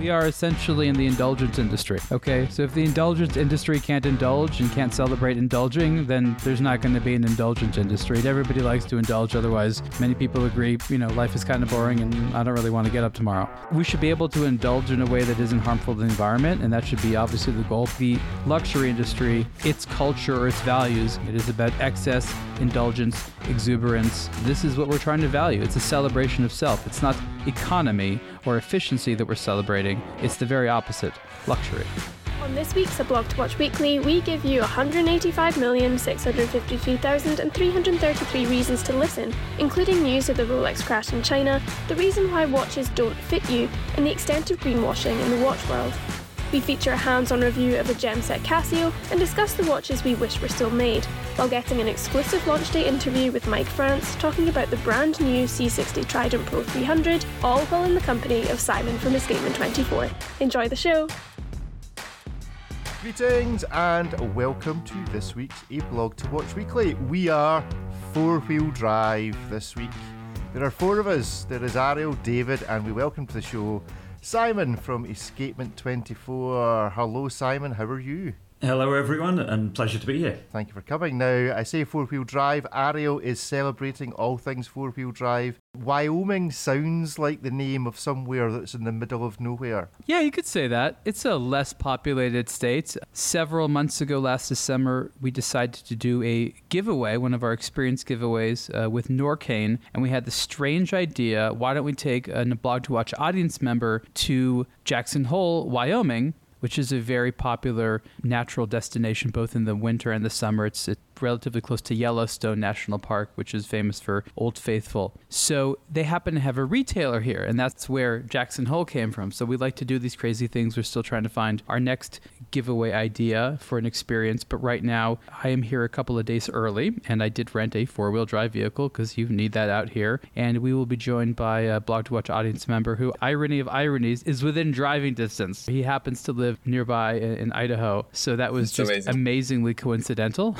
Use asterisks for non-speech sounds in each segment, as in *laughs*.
We are essentially in the indulgence industry. Okay, so if the indulgence industry can't indulge and can't celebrate indulging, then there's not going to be an indulgence industry. Everybody likes to indulge, otherwise, many people agree, you know, life is kind of boring and I don't really want to get up tomorrow. We should be able to indulge in a way that isn't harmful to the environment, and that should be obviously the goal. The luxury industry, its culture or its values, it is about excess, indulgence, exuberance. This is what we're trying to value. It's a celebration of self. It's not economy or efficiency that we're celebrating, it's the very opposite luxury. On this week's A Blog to Watch Weekly, we give you 185,652,333 reasons to listen, including news of the Rolex crash in China, the reason why watches don't fit you, and the extent of greenwashing in the watch world. We feature a hands on review of the Gemset Casio and discuss the watches we wish were still made, while getting an exclusive launch day interview with Mike France talking about the brand new C60 Trident Pro 300, all while in the company of Simon from Escapement 24. Enjoy the show! Greetings and welcome to this week's A Blog to Watch Weekly. We are four wheel drive this week. There are four of us. There is Ariel, David, and we welcome to the show Simon from Escapement 24. Hello, Simon. How are you? Hello, everyone, and pleasure to be here. Thank you for coming. Now, I say four wheel drive. Ariel is celebrating all things four wheel drive. Wyoming sounds like the name of somewhere that's in the middle of nowhere. Yeah, you could say that. It's a less populated state. Several months ago, last December, we decided to do a giveaway, one of our experience giveaways uh, with Norqain, and we had the strange idea why don't we take a Blog to Watch audience member to Jackson Hole, Wyoming? Which is a very popular natural destination both in the winter and the summer. It's, relatively close to Yellowstone National Park, which is famous for Old Faithful. So they happen to have a retailer here, and that's where Jackson Hole came from. So we like to do these crazy things. We're still trying to find our next giveaway idea for an experience, but right now I am here a couple of days early, and I did rent a four wheel drive vehicle because you need that out here. And we will be joined by a Blog to Watch audience member who, irony of ironies, is within driving distance. He happens to live nearby in, in Idaho. So that was That's just amazing. amazingly coincidental.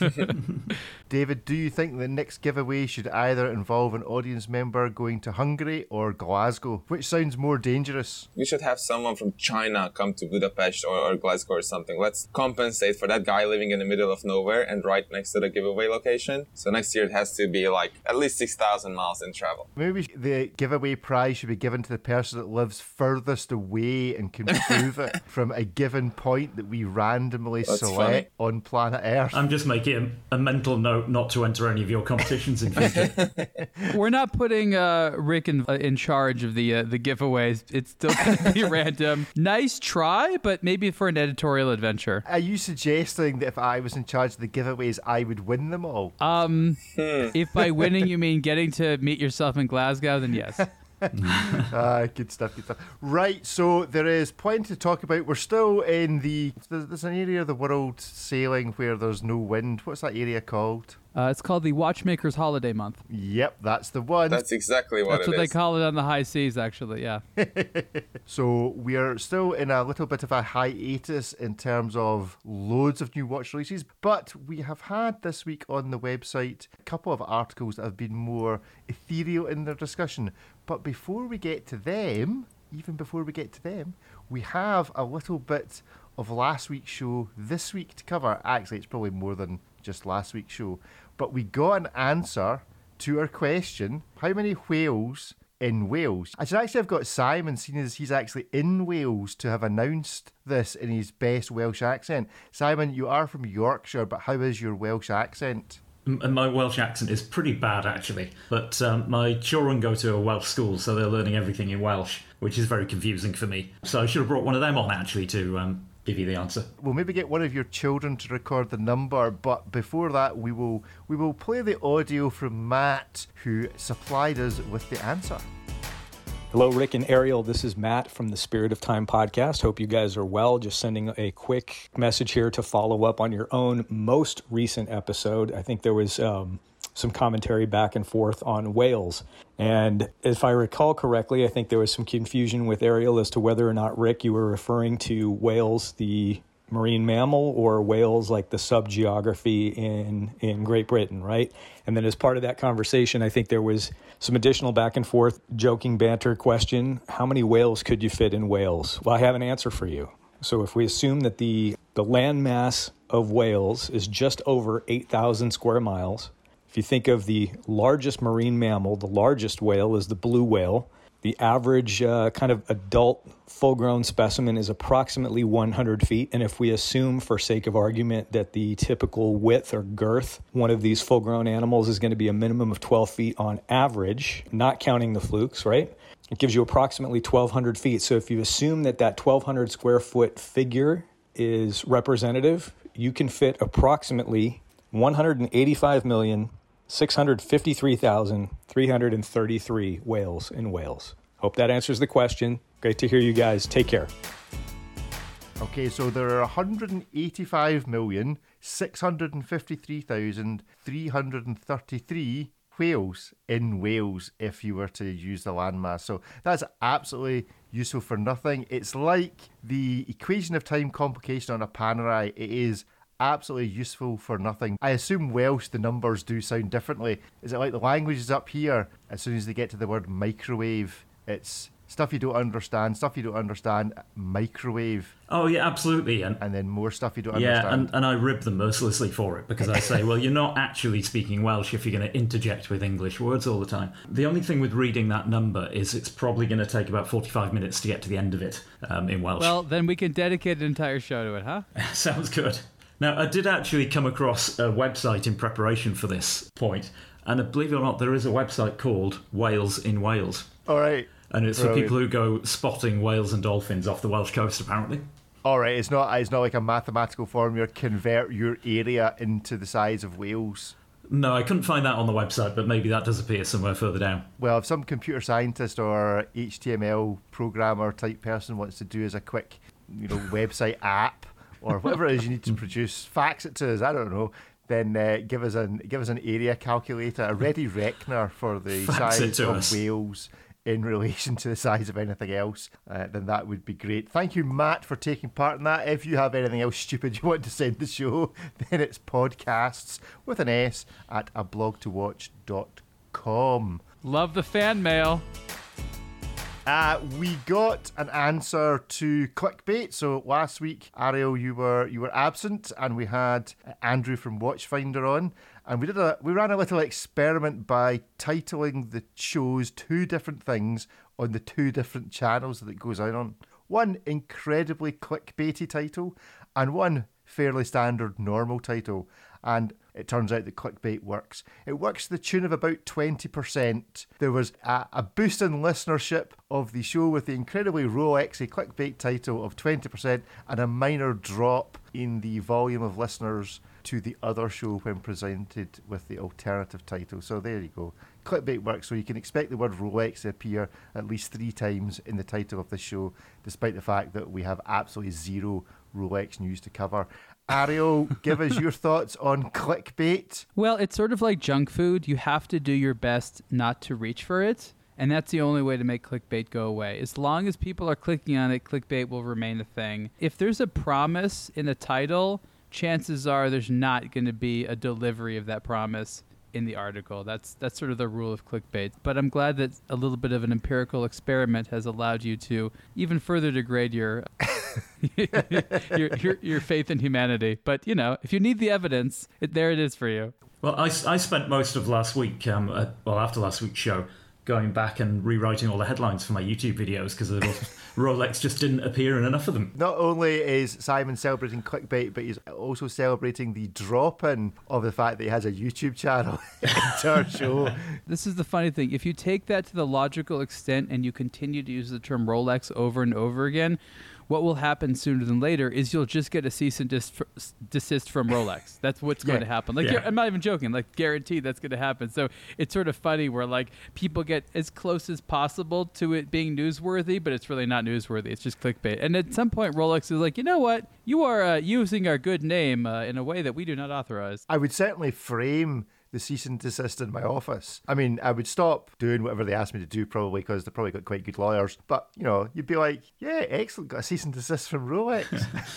*laughs* *laughs* David, do you think the next giveaway should either involve an audience member going to Hungary or Glasgow? Which sounds more dangerous? We should have someone from China come to Budapest or, or Glasgow or something. Let's compensate for that guy living in the middle of nowhere and right next to the giveaway location. So next year it has to be like at least 6,000 miles in travel. Maybe the giveaway prize should be given to the person that lives furthest away and can *laughs* prove it from a given point that we randomly That's select funny. on planet Earth. I'm just making a mental note not to enter any of your competitions in future. *laughs* We're not putting uh, Rick in, uh, in charge of the uh, the giveaways. It's still going to be *laughs* random. Nice try, but maybe for an editorial adventure. Are you suggesting that if I was in charge of the giveaways, I would win them all? Um, hmm. if by winning you mean getting to meet yourself in Glasgow, then yes. *laughs* ah, good stuff, good stuff. Right, so there is plenty to talk about. We're still in the. There's an area of the world sailing where there's no wind. What's that area called? Uh, it's called the Watchmaker's Holiday Month. Yep, that's the one. That's exactly what That's what is. they call it on the high seas, actually, yeah. *laughs* so we are still in a little bit of a hiatus in terms of loads of new watch releases, but we have had this week on the website a couple of articles that have been more ethereal in their discussion. But before we get to them, even before we get to them, we have a little bit of last week's show this week to cover. Actually, it's probably more than just last week's show. But we got an answer to our question how many whales in Wales? I should actually have got Simon, seeing as he's actually in Wales, to have announced this in his best Welsh accent. Simon, you are from Yorkshire, but how is your Welsh accent? My Welsh accent is pretty bad, actually. But um, my children go to a Welsh school, so they're learning everything in Welsh, which is very confusing for me. So I should have brought one of them on, actually, to um, give you the answer. We'll maybe get one of your children to record the number, but before that, we will we will play the audio from Matt, who supplied us with the answer. Hello, Rick and Ariel. This is Matt from the Spirit of Time podcast. Hope you guys are well. Just sending a quick message here to follow up on your own most recent episode. I think there was um, some commentary back and forth on whales. And if I recall correctly, I think there was some confusion with Ariel as to whether or not, Rick, you were referring to Wales, the marine mammal or whales like the subgeography in, in Great Britain, right? And then as part of that conversation, I think there was some additional back and forth, joking banter question How many whales could you fit in Wales? Well, I have an answer for you. So if we assume that the, the land mass of Wales is just over 8,000 square miles, if you think of the largest marine mammal, the largest whale is the blue whale. The average uh, kind of adult full grown specimen is approximately 100 feet. And if we assume, for sake of argument, that the typical width or girth one of these full grown animals is going to be a minimum of 12 feet on average, not counting the flukes, right? It gives you approximately 1,200 feet. So if you assume that that 1,200 square foot figure is representative, you can fit approximately 185 million 653,333 whales in Wales. Hope that answers the question. Great to hear you guys. Take care. Okay, so there are 185,653,333 whales in Wales if you were to use the landmass. So that's absolutely useful for nothing. It's like the equation of time complication on a Panerai. It is absolutely useful for nothing. I assume Welsh, the numbers do sound differently. Is it like the language is up here? As soon as they get to the word microwave, it's stuff you don't understand, stuff you don't understand, microwave. Oh yeah, absolutely, and and then more stuff you don't yeah, understand. and, and I rib them mercilessly for it because I say, *laughs* well, you're not actually speaking Welsh if you're going to interject with English words all the time. The only thing with reading that number is it's probably going to take about 45 minutes to get to the end of it um, in Welsh. Well, then we can dedicate an entire show to it, huh? *laughs* Sounds good. Now, I did actually come across a website in preparation for this point, and uh, believe it or not, there is a website called Whales in Wales. All right. And it's for people who go spotting whales and dolphins off the Welsh coast, apparently. All right, it's not it's not like a mathematical formula convert your area into the size of Wales. No, I couldn't find that on the website, but maybe that does appear somewhere further down. Well, if some computer scientist or HTML programmer type person wants to do as a quick, you know, website app or whatever it is you need to *laughs* produce, fax it to us. I don't know. Then uh, give us an give us an area calculator, a ready reckoner for the *laughs* Fax size to of us. Wales in relation to the size of anything else. Uh, then that would be great. Thank you, Matt, for taking part in that. If you have anything else stupid *laughs* you want to send the show, then it's podcasts with an S at a blog2watch.com. Love the fan mail. Uh, we got an answer to clickbait. So last week, Ariel, you were you were absent, and we had Andrew from Watchfinder on, and we did a we ran a little experiment by titling the shows two different things on the two different channels that it goes out on. One incredibly clickbaity title, and one fairly standard normal title. And it turns out that clickbait works. It works to the tune of about 20%. There was a, a boost in listenership of the show with the incredibly Rolexy clickbait title of 20% and a minor drop in the volume of listeners to the other show when presented with the alternative title. So there you go. Clickbait works, so you can expect the word Rolex to appear at least three times in the title of the show, despite the fact that we have absolutely zero Rolex news to cover. Ariel, give us your thoughts on clickbait. Well, it's sort of like junk food. You have to do your best not to reach for it. And that's the only way to make clickbait go away. As long as people are clicking on it, clickbait will remain a thing. If there's a promise in a title, chances are there's not going to be a delivery of that promise in the article. That's that's sort of the rule of clickbait. But I'm glad that a little bit of an empirical experiment has allowed you to even further degrade your *laughs* *laughs* your, your your faith in humanity. But you know, if you need the evidence, it, there it is for you. Well, I, I spent most of last week, um, uh, well, after last week's show, going back and rewriting all the headlines for my YouTube videos because *laughs* Rolex just didn't appear in enough of them. Not only is Simon celebrating clickbait, but he's also celebrating the drop in of the fact that he has a YouTube channel *laughs* into our show. This is the funny thing. If you take that to the logical extent and you continue to use the term Rolex over and over again, what will happen sooner than later is you'll just get a cease and dis- desist from Rolex. *laughs* That's what's going Yeah. to happen. Like Yeah. I'm not even joking. Like guaranteed that's going to happen. So it's sort of funny where like people get as close as possible to it being newsworthy, but it's really not newsworthy. It's just clickbait. And at some point, Rolex is like, you know what? You are uh, using our good name uh, in a way that we do not authorize. I would certainly frame the cease and desist in my office. I mean, I would stop doing whatever they asked me to do probably because they probably got quite good lawyers. But, you know, you'd be like, yeah, excellent, got a cease and desist from Rolex.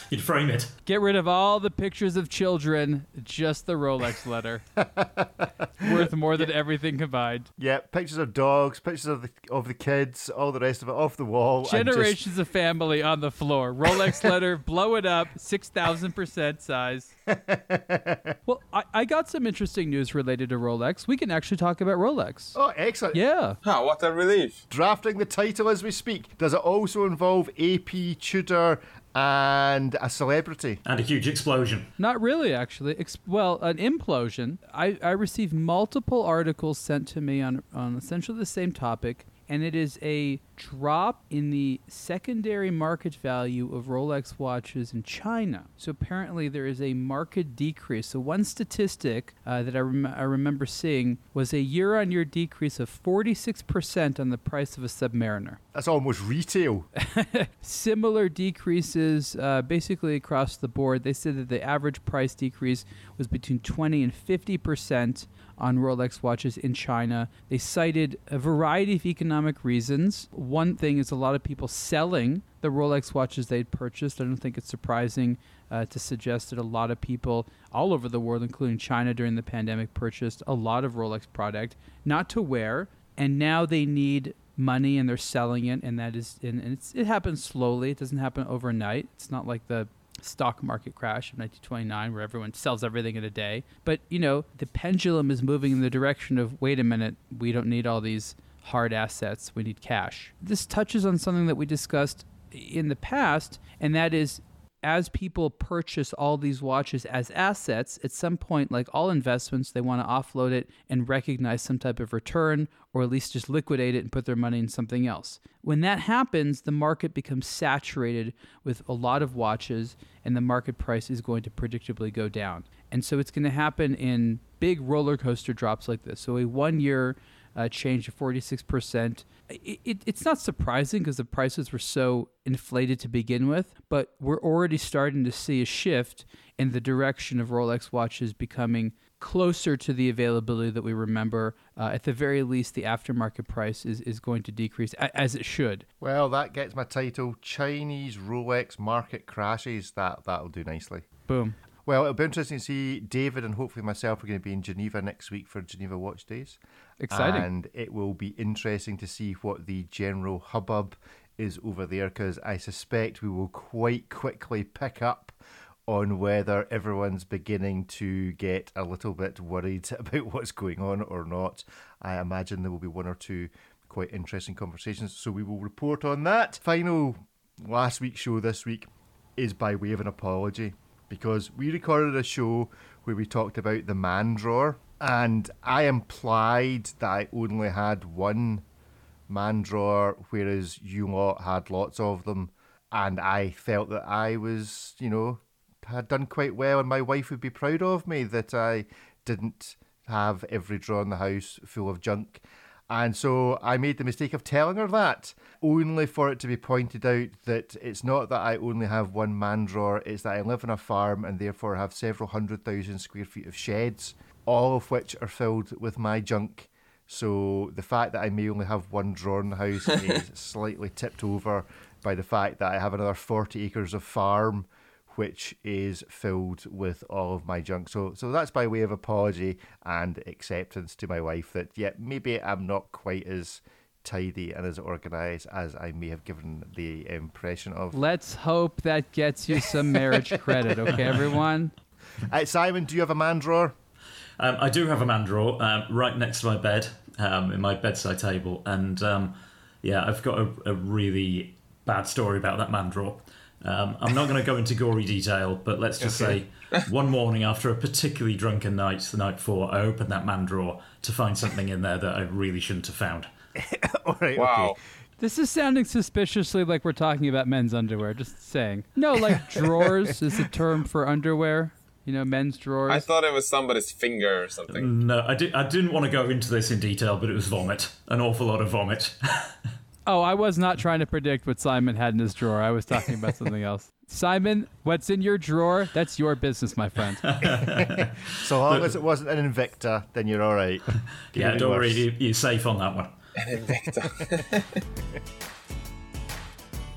*laughs* You'd frame it. Get rid of all the pictures of children, just the Rolex letter. *laughs* Worth more than everything combined. yeah, pictures of dogs, pictures of the, of the kids, all the rest of it off the wall. and just- Generations of family on the floor. Rolex letter, blow it up, 6,000% size. *laughs* well, I, I got some interesting news related to Rolex. We can actually talk about Rolex. Oh, excellent. Yeah. Huh, what a relief. Drafting the title as we speak. Does it also involve AP Tudor and a celebrity? And a huge explosion. Not really, actually. Ex- well, an implosion. I, I received multiple articles sent to me on, on essentially the same topic, and it is a drop in the secondary market value of Rolex watches in China. So apparently there is a market decrease. So one statistic uh, that I, rem- I remember seeing was a year-on-year decrease of 46% on the price of a Submariner. That's almost retail. *laughs* Similar decreases uh, basically across the board. They said that the average price decrease was between 20 and 50 percent on Rolex watches in China. They cited a variety of economic reasons. One thing is a lot of people selling the Rolex watches they'd purchased. I don't think it's surprising uh, to suggest that a lot of people all over the world, including China during the pandemic, purchased a lot of Rolex product not to wear, and now they need money and they're selling it, and that is and, and it happens slowly. It doesn't happen overnight. It's not like the stock market crash of 1929 where everyone sells everything in a day. But you know the pendulum is moving in the direction of wait a minute, we don't need all these hard assets. We need cash. This touches on something that we discussed in the past, and that is as people purchase all these watches as assets, at some point, like all investments, they want to offload it and recognize some type of return or at least just liquidate it and put their money in something else. When that happens, the market becomes saturated with a lot of watches and the market price is going to predictably go down. And so it's going to happen in big roller coaster drops like this. So a one year uh, change of 46%. It, it, it's not surprising because the prices were so inflated to begin with, but we're already starting to see a shift in the direction of Rolex watches becoming closer to the availability that we remember. Uh, at the very least, the aftermarket price is, is going to decrease, a- as it should. Well, that gets my title Chinese Rolex market crashes. That that'll do nicely. Boom. Well, it'll be interesting to see David and hopefully myself are going to be in Geneva next week for Geneva Watch Days. Exciting. And it will be interesting to see what the general hubbub is over there because I suspect we will quite quickly pick up on whether everyone's beginning to get a little bit worried *laughs* about what's going on or not. I imagine there will be one or two quite interesting conversations, so we will report on that. Final last week's show this week is by way of an apology because we recorded a show where we talked about the man drawer and I implied that I only had one man drawer, whereas you lot had lots of them. And I felt that I was, you know, had done quite well, and my wife would be proud of me that I didn't have every drawer in the house full of junk. And so I made the mistake of telling her that, only for it to be pointed out that it's not that I only have one man drawer, it's that I live on a farm and therefore have several hundred thousand square feet of sheds, all of which are filled with my junk. So the fact that I may only have one drawer in the house *laughs* is slightly tipped over by the fact that I have another 40 acres of farm which is filled with all of my junk. So so that's by way of apology and acceptance to my wife that yeah, maybe I'm not quite as tidy and as organized as I may have given the impression of. Let's hope that gets you some marriage *laughs* credit, okay, everyone? Uh, Simon, do you have a man drawer? Um, I do have a man drawer um, right next to my bed, um, in my bedside table, and um, yeah, I've got a, a really bad story about that man drawer. Um, I'm not going to go into gory detail, but let's just Okay. say one morning after a particularly drunken night, the night before, I opened that man drawer to find something in there that I really shouldn't have found. *laughs* All right, Wow. okay. This is sounding suspiciously like we're talking about men's underwear. Just saying. No, like *laughs* drawers is a term for underwear. You know, men's drawers. I thought it was somebody's finger or something. No, I, did, I didn't want to go into this in detail, but it was vomit. An awful lot of vomit. *laughs* oh, I was not trying to predict what Simon had in his drawer. I was talking about something else. *laughs* Simon, what's in your drawer? That's your business, my friend. *laughs* so long as it wasn't an Invicta, then you're all right. yeah, don't worry, you, you're safe on that one. An Invicta.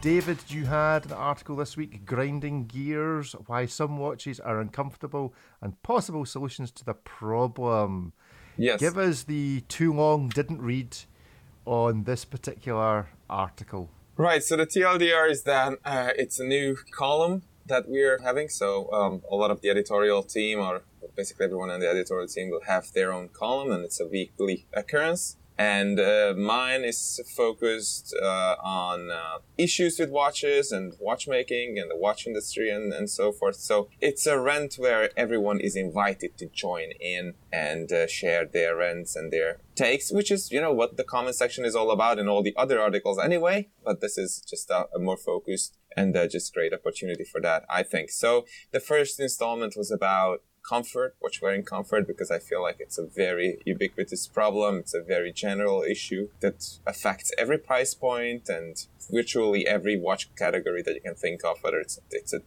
David, you had an article this week, Grinding Gears, Why Some Watches Are Uncomfortable and Possible Solutions to the Problem. Yes. Give us the too long didn't read on this particular article. Right. So the TLDR is that uh, it's a new column that we're having. So um, a lot of the editorial team, or basically everyone on the editorial team, will have their own column, and it's a weekly occurrence and uh, mine is focused uh, on uh, issues with watches and watchmaking and the watch industry and, and so forth. So it's a rent where everyone is invited to join in and uh, share their rents and their takes, which is, you know, what the comment section is all about in all the other articles anyway. But this is just a, a more focused and uh, just great opportunity for that, I think. So the first installment was about comfort, watch wearing comfort, because I feel like it's a very ubiquitous problem. It's a very general issue that affects every price point and virtually every watch category that you can think of, whether it's, it's a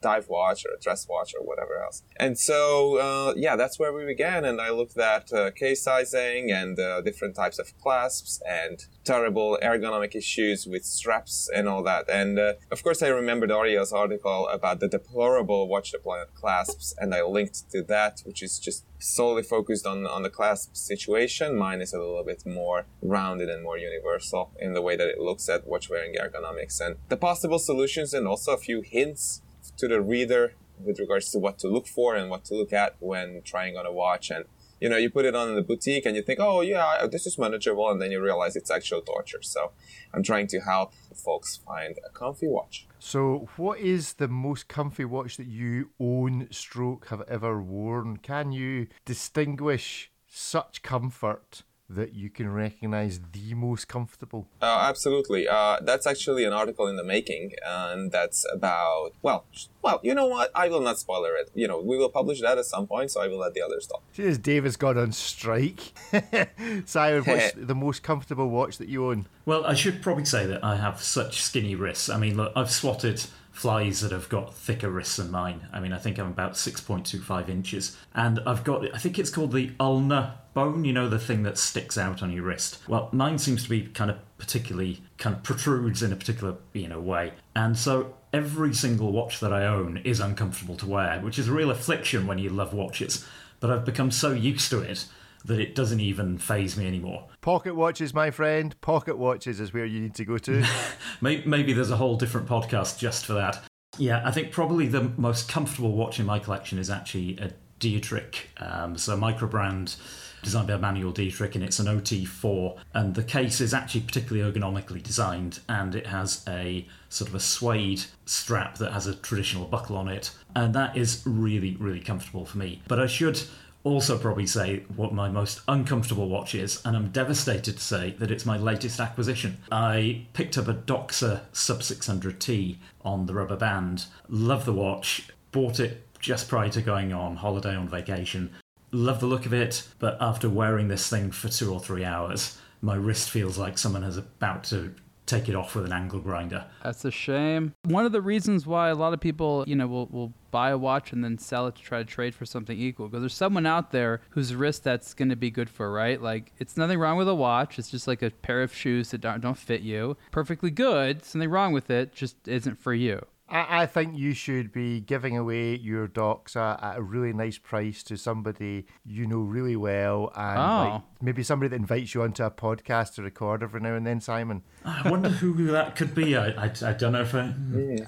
dive watch or a dress watch or whatever else. And so, uh, yeah, that's where we began. And I looked at uh, case sizing and uh, different types of clasps and terrible ergonomic issues with straps and all that. And uh, of course, I remembered Ariel's article about the deplorable watch deployment clasps, and I linked to that, which is just solely focused on, on the clasp situation. Mine is a little bit more rounded and more universal in the way that it looks at watch wearing ergonomics and the possible solutions and also a few hints to the reader with regards to what to look for and what to look at when trying on a watch. And you know you put it on in the boutique and you think oh yeah this is manageable and then you realize it's actual torture. So i'm trying to help folks find a comfy watch. So what is the most comfy watch that you own stroke have ever worn? Can you distinguish such comfort that you can recognize the most comfortable? Uh, absolutely. Uh, that's actually an article in the making, and that's about well, well, you know what? I will not spoiler it. You know, we will publish that at some point, so I will let the others talk. See, as David's gone on strike. *laughs* Simon, what's *laughs* the most comfortable watch that you own? Well, I should probably say that I have such skinny wrists. I mean, look, I've swatted flies that have got thicker wrists than mine. I mean, I think I'm about 6.25 inches. And I've got, I think it's called the ulnar bone, you know, the thing that sticks out on your wrist. Well, mine seems to be kind of particularly, kind of protrudes in a particular, you know, way. And so every single watch that I own is uncomfortable to wear, which is a real affliction when you love watches. But I've become so used to it that it doesn't even phase me anymore. Pocket watches, my friend. Pocket watches is where you need to go to. *laughs* Maybe there's a whole different podcast just for that. Yeah, I think probably the most comfortable watch in my collection is actually a Dietrich, um, so micro brand designed by Manuel Dietrich, and it's an OT4. And the case is actually particularly ergonomically designed, and it has a sort of a suede strap that has a traditional buckle on it, and that is really, really comfortable for me. But I should also probably say what my most uncomfortable watch is, and I'm devastated to say that it's my latest acquisition. I picked up a Doxa Sub 600T on the rubber band. Love the watch. Bought it just prior to going on holiday on vacation. Love the look of it, but after wearing this thing for two or three hours, my wrist feels like someone has about to take it off with an angle grinder. That's a shame. One of the reasons why a lot of people, you know, will, will buy a watch and then sell it to try to trade for something equal because there's someone out there whose wrist that's going to be good for, right? Like it's nothing wrong with a watch. It's just like a pair of shoes that don't, don't fit you. Perfectly good. Something wrong with it just isn't for you. I, I think you should be giving away your Doxa at a really nice price to somebody you know really well, and Oh. like maybe somebody that invites you onto a podcast to record every now and then. Simon, ah, I wonder who that could be. I, I, I don't know if I.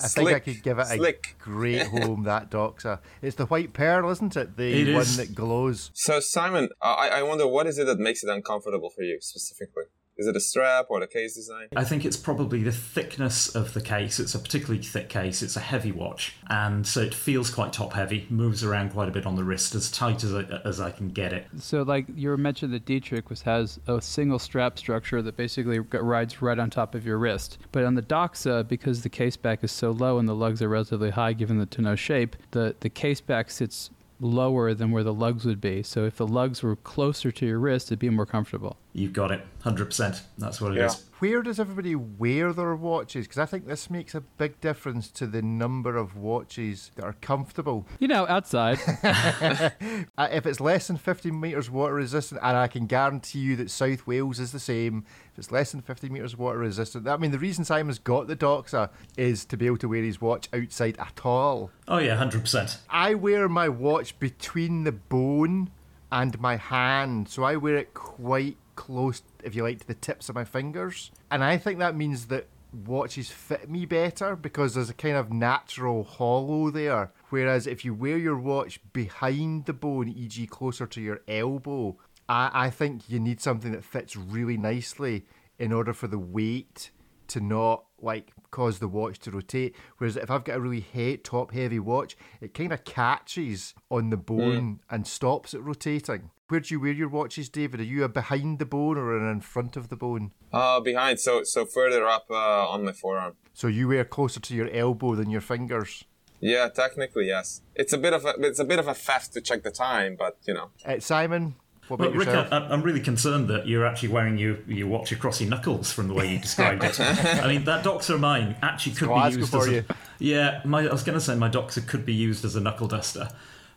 I think I could give it a great *laughs* home. That Doxa, uh, it's the white pearl, isn't it? The It one is. that glows. So Simon, I, I wonder what is it that makes it uncomfortable for you specifically? Is it a strap or the case design? I think it's probably the thickness of the case. It's a particularly thick case. It's a heavy watch, and so it feels quite top heavy. Moves around quite a bit on the wrist, as tight as I, as I can get it. So, like you were mentioned, that Dietrich was has a single strap structure that basically rides right on top of your wrist. But on the Doxa, because the case back is so low and the lugs are relatively high, given the tonneau shape, the the case back sits lower than where the lugs would be. So if the lugs were closer to your wrist, it'd be more comfortable. You've got it, hundred percent. That's what it is. Yeah. Where does everybody wear their watches? Because I think this makes a big difference to the number of watches that are comfortable. You know, outside. *laughs* Uh, if it's less than fifty metres water resistant, and I can guarantee you that South Wales is the same, if it's less than 50 metres water resistant, I mean, the reason Simon's got the Doxa is to be able to wear his watch outside at all. Oh yeah, hundred percent. I wear my watch between the bone and my hand, so I wear it quite close, if you like, to the tips of my fingers. And I think that means that watches fit me better because there's a kind of natural hollow there. Whereas if you wear your watch behind the bone, e.g., closer to your elbow, I, I think you need something that fits really nicely in order for the weight to not like cause the watch to rotate. Whereas if I've got a really he- top heavy watch, it kind of catches on the bone and stops it rotating. Where do you wear your watches, David? Are you a behind the bone or in front of the bone? Uh, behind, so so further up uh, on my forearm. So you wear closer to your elbow than your fingers. Yeah, technically yes. It's a bit of a it's a bit of a theft to check the time, but you know. Uh, Simon, what Well, about Rick, yourself? I, I'm really concerned that you're actually wearing your, your watch across your knuckles from the way you described it. *laughs* I mean, that Doxa of mine actually could Glasgow be used for as you. a, yeah. My, I was going to say my Doxa could be used as a knuckle duster,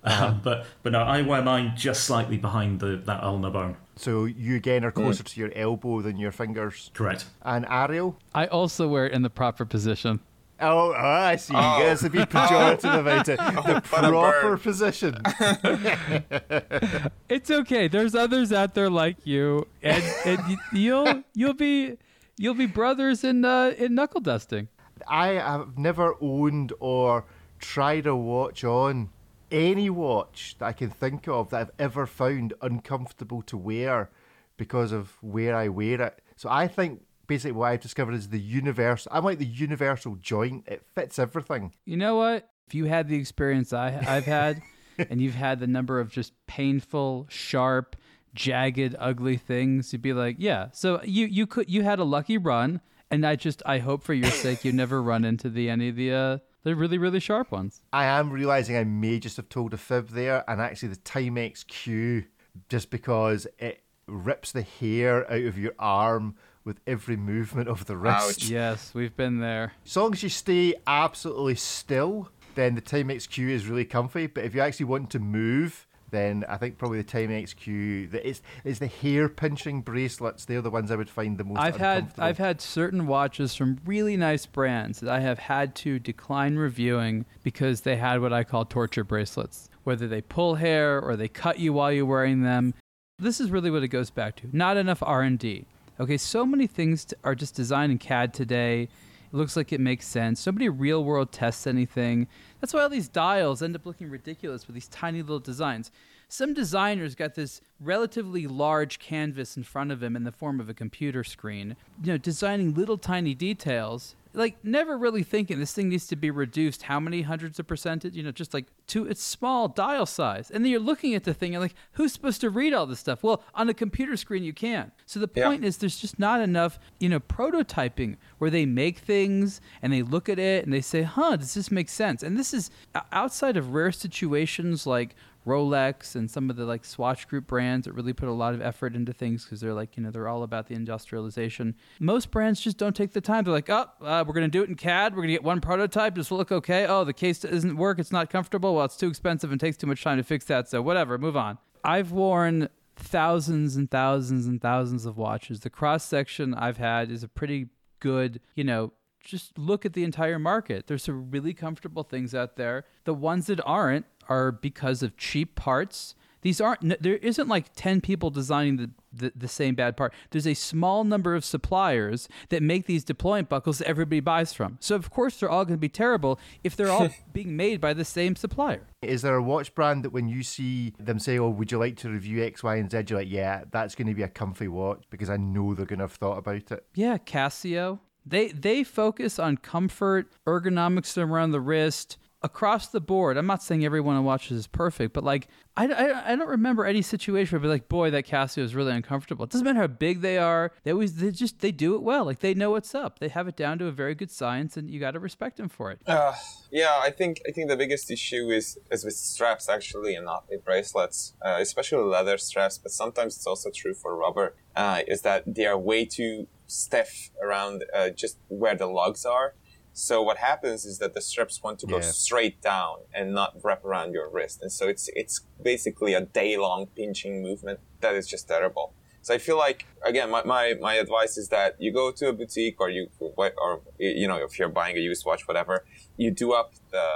um, but but no, I wear mine just slightly behind the that ulnar bone. so you again are closer to your elbow than your fingers. Correct. And Ariel? I also wear it in the proper position. Oh, oh I see. You *laughs* Oh. guys have been pejorative about it. The what a proper position. *laughs* It's okay. There's others out there like you, and, and *laughs* you'll you'll be you'll be brothers in uh, in knuckle dusting. I have never owned or tried a watch on any watch that I can think of that I've ever found uncomfortable to wear because of where I wear it. So I think basically what I've discovered is the universal. I'm like the universal joint. It fits everything. You know what? If you had the experience I I've had, *laughs* and you've had the number of just painful, sharp, jagged, ugly things, you'd be like, yeah. So you you could you had a lucky run, and I just I hope for your sake you never run into the any of the uh the really really sharp ones. I am realizing I may just have told a fib there, and actually the Timex Q, just because it rips the hair out of your arm with every movement of the wrist. Ouch. Yes, we've been there. As long as you stay absolutely still, then the Timex Q is really comfy. But if you actually want to move, then I think probably the Timex Q. The, it's it's the hair pinching bracelets. They're the ones I would find the most. I've had. I've had certain watches from really nice brands that I have had to decline reviewing because they had what I call torture bracelets. Whether they pull hair or they cut you while you're wearing them. This is really what it goes back to. Not enough R&D. Okay, so many things are just designed in CAD today. It looks like it makes sense. Nobody real world tests anything. That's why all these dials end up looking ridiculous with these tiny little designs. Some designers got this relatively large canvas in front of him in the form of a computer screen, you know, designing little tiny details. Like never really thinking this thing needs to be reduced how many hundreds of percentage, you know, just like to its small dial size. And then you're looking at the thing and like, who's supposed to read all this stuff? Well, on a computer screen you can. So the Yeah. point is there's just not enough, you know, prototyping where they make things and they look at it and they say, "Huh, does this make sense?" And this is outside of rare situations like Rolex and some of the like Swatch Group brands that really put a lot of effort into things because they're like, you know, they're all about the industrialization. Most brands just don't take the time. They're like, oh, uh, we're going to do it in CAD. We're going to get one prototype. Will look okay. Oh, the case doesn't work. It's not comfortable. Well, it's too expensive and takes too much time to fix that. So whatever, move on. I've worn thousands and thousands and thousands of watches. The cross section I've had is a pretty good, you know, just look at the entire market. There's some really comfortable things out there. The ones that aren't are because of cheap parts. These aren't, there isn't like 10 people designing the, the, the same bad part. There's a small number of suppliers that make these deployment buckles that everybody buys from. So, of course, they're all going to be terrible if they're all *laughs* being made by the same supplier. Is there a watch brand that when you see them say, "Oh, would you like to review X, Y, and Z?" You're like, "Yeah, that's going to be a comfy watch because I know they're going to have thought about it." Yeah, Casio. They they focus on comfort, ergonomics around the wrist, across the board, I'm not saying everyone who watches is perfect, but like I, I, I don't remember any situation where I'd be like, boy, that Casio is really uncomfortable. It doesn't matter how big they are. They always they just they do it well. Like they know what's up. They have it down to a very good science, and you got to respect them for it. Uh, yeah, I think I think the biggest issue is is with straps actually, and not with bracelets, uh, especially leather straps. But sometimes it's also true for rubber. Uh, is that they are way too stiff around uh, just where the lugs are. So what happens is that the straps want to go Yeah. straight down and not wrap around your wrist, and so it's it's basically a day long pinching movement that is just terrible. So I feel like again, my, my, my advice is that you go to a boutique or you or you know if you're buying a used watch, whatever, you do up the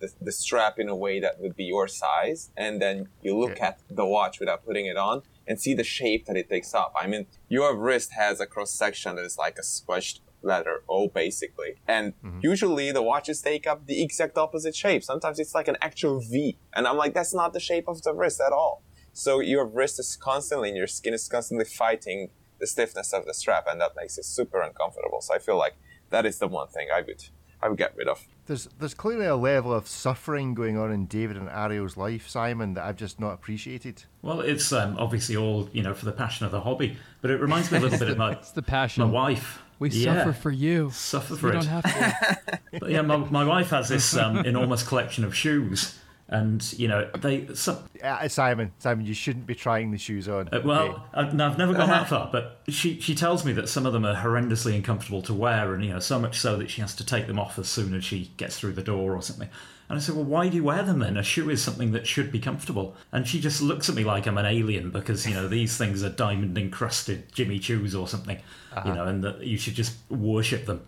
the, the strap in a way that would be your size, and then you look Yeah. at the watch without putting it on and see the shape that it takes up. I mean, your wrist has a cross section that is like a squished leather O basically. And usually the watches take up the exact opposite shape. Sometimes it's like an actual V. And I'm like, that's not the shape of the wrist at all. So your wrist is constantly and your skin is constantly fighting the stiffness of the strap and that makes it super uncomfortable. So I feel like that is the one thing I would I would get rid of. There's there's clearly a level of suffering going on in David and Ariel's life, Simon, that I've just not appreciated. Well, it's um, obviously all you know for the passion of the hobby, but it reminds me a little bit of my *laughs* It's the passion. my wife. We Yeah. suffer for you. Suffer for You it. don't have to. *laughs* But yeah, my, my wife has this um, enormous collection of shoes, and you know they. Some, Uh, Simon, Simon, you shouldn't be trying the shoes on. uh, well, I've, I've never gone that *laughs* far, but she she tells me that some of them are horrendously uncomfortable to wear, and you know so much so that she has to take them off as soon as she gets through the door or something. And I said, well, why do you wear them then? A shoe is something that should be comfortable. And she just looks at me like I'm an alien because you know these things are diamond encrusted Jimmy Choos or something, you know, and that you should just worship them.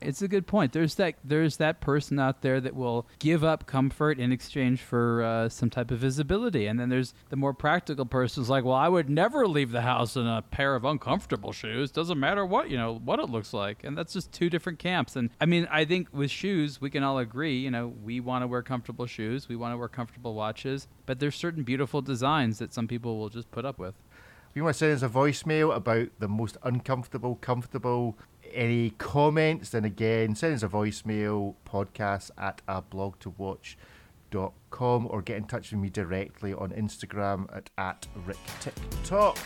It's a good point. There's that there's that person out there that will give up comfort in exchange for uh, some type of visibility, and then there's the more practical person who's like, well, I would never leave the house in a pair of uncomfortable shoes. Doesn't matter what you know what it looks like, and that's just two different camps. And I mean, I think with shoes, we can all agree. You know, we want to wear comfortable shoes, we want to wear comfortable watches, but there's certain beautiful designs that some people will just put up with. If you want to send us a voicemail about the most uncomfortable, comfortable, any comments, then again, send us a voicemail podcast at a blog to watch dot com or get in touch with me directly on Instagram at, at RickTikTok.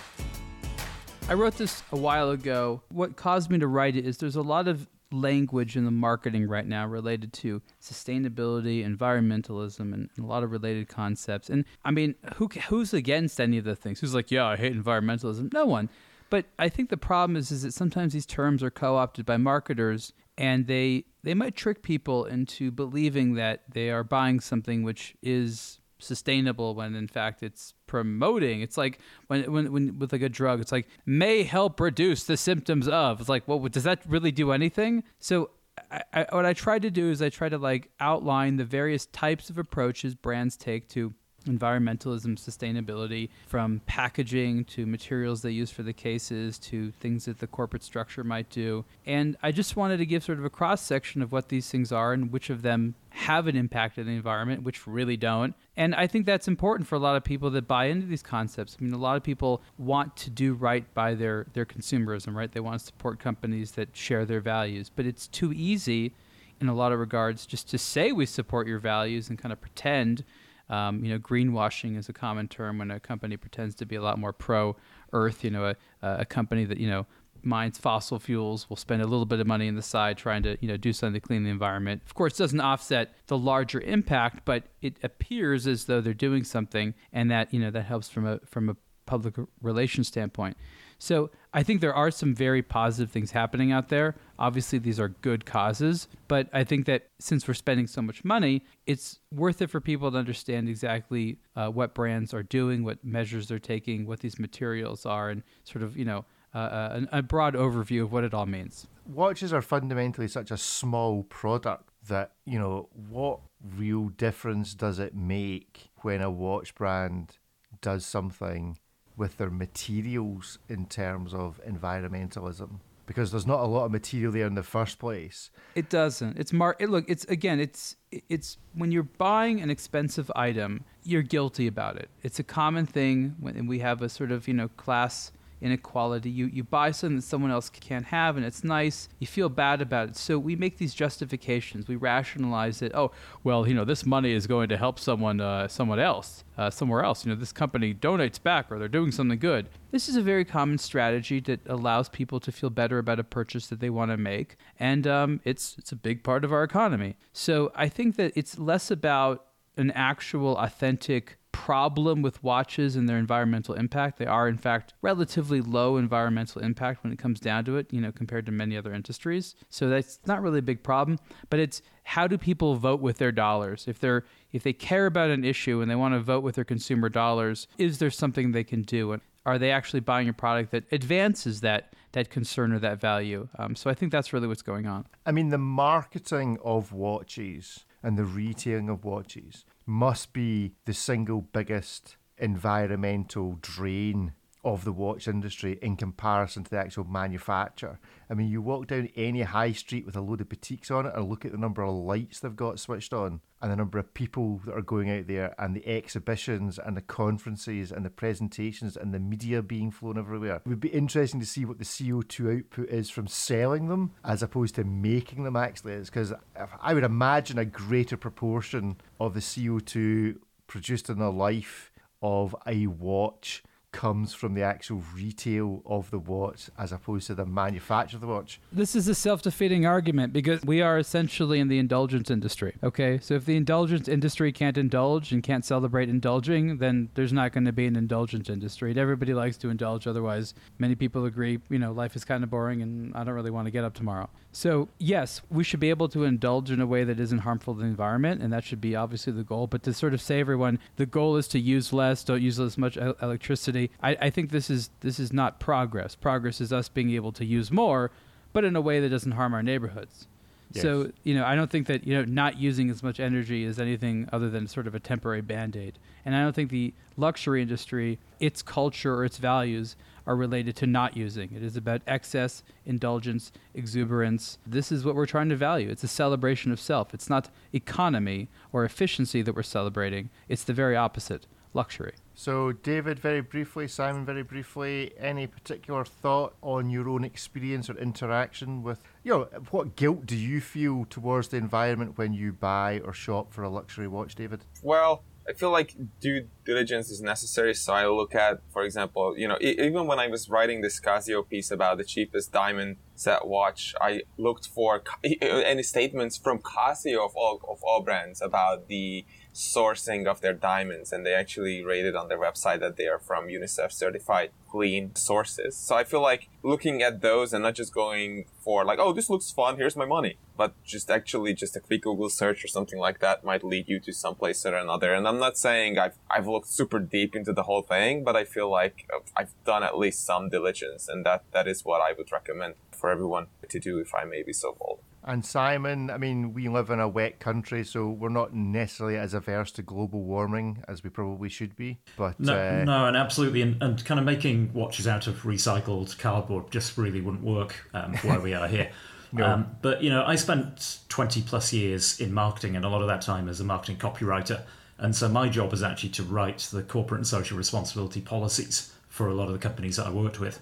I wrote this a while ago. What caused me to write it is there's a lot of language in the marketing right now related to sustainability, environmentalism, and, and a lot of related concepts. And I mean, who who's against any of the things? Who's like, yeah, I hate environmentalism? No one. But I think the problem is, is that sometimes these terms are co-opted by marketers, and they they might trick people into believing that they are buying something which is sustainable when in fact it's promoting. It's like when when, when with like a drug it's like may help reduce the symptoms of. It's like well does that really do anything? So I, I, what i try to do is i try to like outline the various types of approaches brands take to environmentalism, sustainability, from packaging to materials they use for the cases to things that the corporate structure might do. And I just wanted to give sort of a cross section of what these things are and which of them have an impact on the environment, which really don't. And I think that's important for a lot of people that buy into these concepts. I mean, a lot of people want to do right by their, their consumerism, right? They want to support companies that share their values. But it's too easy in a lot of regards just to say we support your values and kind of pretend um, you know, greenwashing is a common term when a company pretends to be a lot more pro-earth. You know, a, a company that you know mines fossil fuels will spend a little bit of money on the side trying to you know do something to clean the environment. Of course, doesn't offset the larger impact, but it appears as though they're doing something, and that you know that helps from a from a public relations standpoint. So I think there are some very positive things happening out there. Obviously, these are good causes, but I think that since we're spending so much money, it's worth it for people to understand exactly uh, what brands are doing, what measures they're taking, what these materials are, and sort of you know uh, a, a broad overview of what it all means. Watches are fundamentally such a small product that you know what real difference does it make when a watch brand does something with their materials in terms of environmentalism because there's not a lot of material there in the first place. It doesn't. It's mar. It, look, it's again. It's it's when you're buying an expensive item, you're guilty about it. It's a common thing when we have a sort of you know class inequality. You you buy something that someone else can't have, and it's nice. You feel bad about it, so we make these justifications. We rationalize it. Oh, well, you know, this money is going to help someone uh, someone else uh, somewhere else. You know, this company donates back, or they're doing something good. This is a very common strategy that allows people to feel better about a purchase that they want to make, and um, it's it's a big part of our economy. So I think that it's less about an actual authentic problem with watches and their environmental impact. They are, in fact, relatively low environmental impact when it comes down to it, you know, compared to many other industries. So that's not really a big problem. But it's how do people vote with their dollars? If they're if they care about an issue and they want to vote with their consumer dollars, is there something they can do? And are they actually buying a product that advances that that concern or that value? Um, so I think that's really what's going on. I mean, the marketing of watches and the retailing of watches must be the single biggest environmental drain of the watch industry in comparison to the actual manufacturer. I mean, you walk down any high street with a load of boutiques on it and look at the number of lights they've got switched on and the number of people that are going out there and the exhibitions and the conferences and the presentations and the media being flown everywhere. It would be interesting to see what the CO2 output is from selling them as opposed to making them actually is because I would imagine a greater proportion of the CO2 produced in the life of a watch comes from the actual retail of the watch as opposed to the manufacture of the watch. This is a self defeating argument because we are essentially in the indulgence industry. Okay, so if the indulgence industry can't indulge and can't celebrate indulging, then there's not going to be an indulgence industry. Everybody likes to indulge, otherwise, many people agree, you know, life is kind of boring and I don't really want to get up tomorrow. So, yes, we should be able to indulge in a way that isn't harmful to the environment, and that should be obviously the goal. But to sort of say everyone, the goal is to use less, don't use as much electricity. I, I think this is this is not progress. Progress is us being able to use more, but in a way that doesn't harm our neighborhoods. Yes. So, you know, I don't think that, you know, not using as much energy is anything other than sort of a temporary band aid. And I don't think the luxury industry, its culture or its values are related to not using. It is about excess, indulgence, exuberance. This is what we're trying to value. It's a celebration of self. It's not economy or efficiency that we're celebrating, it's the very opposite luxury. So, David, very briefly, Simon, very briefly, any particular thought on your own experience or interaction with, you know, what guilt do you feel towards the environment when you buy or shop for a luxury watch, David? Well, I feel like due diligence is necessary. So I look at, for example, you know, even when I was writing this Casio piece about the cheapest diamond set watch, I looked for *laughs* any statements from Casio of all of all brands about the sourcing of their diamonds and they actually rated on their website that they are from UNICEF certified clean sources. So I feel like looking at those and not just going for like, oh, this looks fun, here's my money, but just actually just a quick Google search or something like that might lead you to some place or another. And I'm not saying I've, I've looked super deep into the whole thing, but I feel like uh, I've done at least some diligence and that, that is what I would recommend for everyone to do if I may be so bold. And Simon, I mean, we live in a wet country, so we're not necessarily as averse to global warming as we probably should be. But no, uh, no, and absolutely, and, and, kind of making watches out of recycled cardboard just really wouldn't work um, *laughs* where we are here. no. Um, but you know, I spent twenty plus years in marketing, and a lot of that time as a marketing copywriter. And so my job is actually to write the corporate and social responsibility policies for a lot of the companies that I worked with.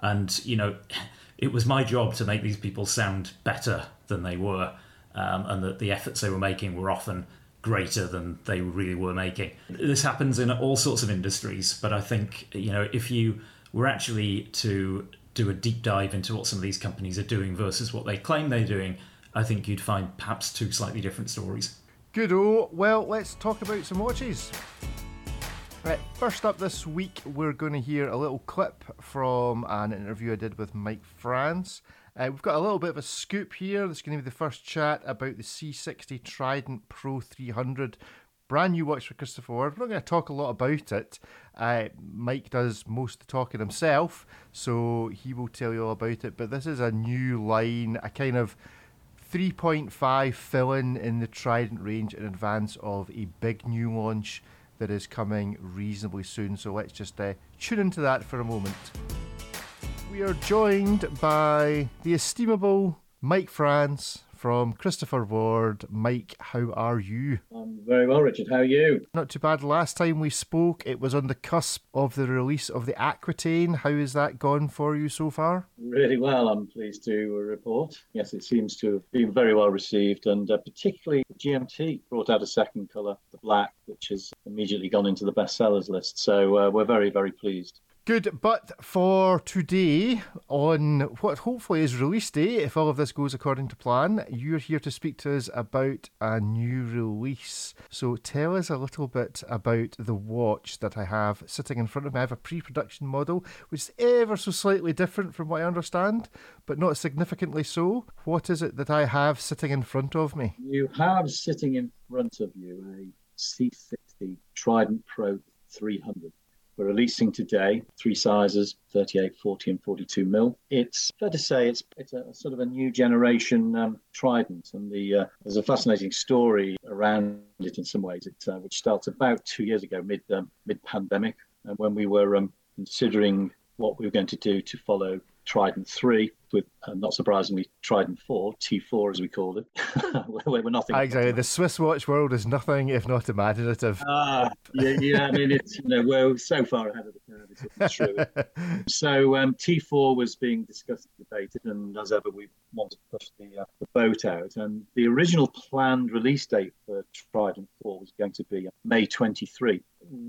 And you know it was my job to make these people sound better than they were, um, and that the efforts they were making were often greater than they really were making. This happens in all sorts of industries, but I think you know if you were actually to do a deep dive into what some of these companies are doing versus what they claim they're doing, I think you'd find perhaps two slightly different stories. Good. Oh, well, let's talk about some watches. Right, first up this week, we're going to hear a little clip from an interview I did with Mike France. Uh, we've got a little bit of a scoop here. This is going to be the first chat about the C60 Trident Pro 300. Brand new watch for Christopher Ward. We're not going to talk a lot about it. Uh, Mike does most of the talking himself, so he will tell you all about it. But this is a new line, a kind of 3.5 fill in in the Trident range in advance of a big new launch that is coming reasonably soon. So let's just uh, tune into that for a moment. We are joined by the estimable Mike France from Christopher Ward. Mike, how are you? I'm very well, Richard. How are you? Not too bad. Last time we spoke, it was on the cusp of the release of the Aquitaine. How has that gone for you so far? Really well, I'm pleased to report. Yes, it seems to have been very well received, and uh, particularly GMT brought out a second colour, the black, which has immediately gone into the bestsellers list. So uh, we're very, very pleased. Good, but for today, on what hopefully is release day, if all of this goes according to plan, you're here to speak to us about a new release. So tell us a little bit about the watch that I have sitting in front of me. I have a pre production model, which is ever so slightly different from what I understand, but not significantly so. What is it that I have sitting in front of me? You have sitting in front of you a C60 Trident Pro 300. We're releasing today three sizes 38, 40, and 42 mil. It's fair to say it's it's a sort of a new generation um, Trident, and the uh, there's a fascinating story around it in some ways, it, uh, which starts about two years ago, mid um, mid pandemic, and when we were um, considering what we were going to do to follow Trident 3 with, uh, not surprisingly, Trident 4, T4 as we called it. *laughs* we're, we're nothing. Exactly. The Swiss watch world is nothing if not imaginative. Ah, yeah, yeah. I mean, it's, you know, we're so far ahead of the curve. It's true. *laughs* so um, T4 was being discussed and debated, and as ever, we wanted to push the, uh, the boat out. And the original planned release date for Trident 4 was going to be May 23. It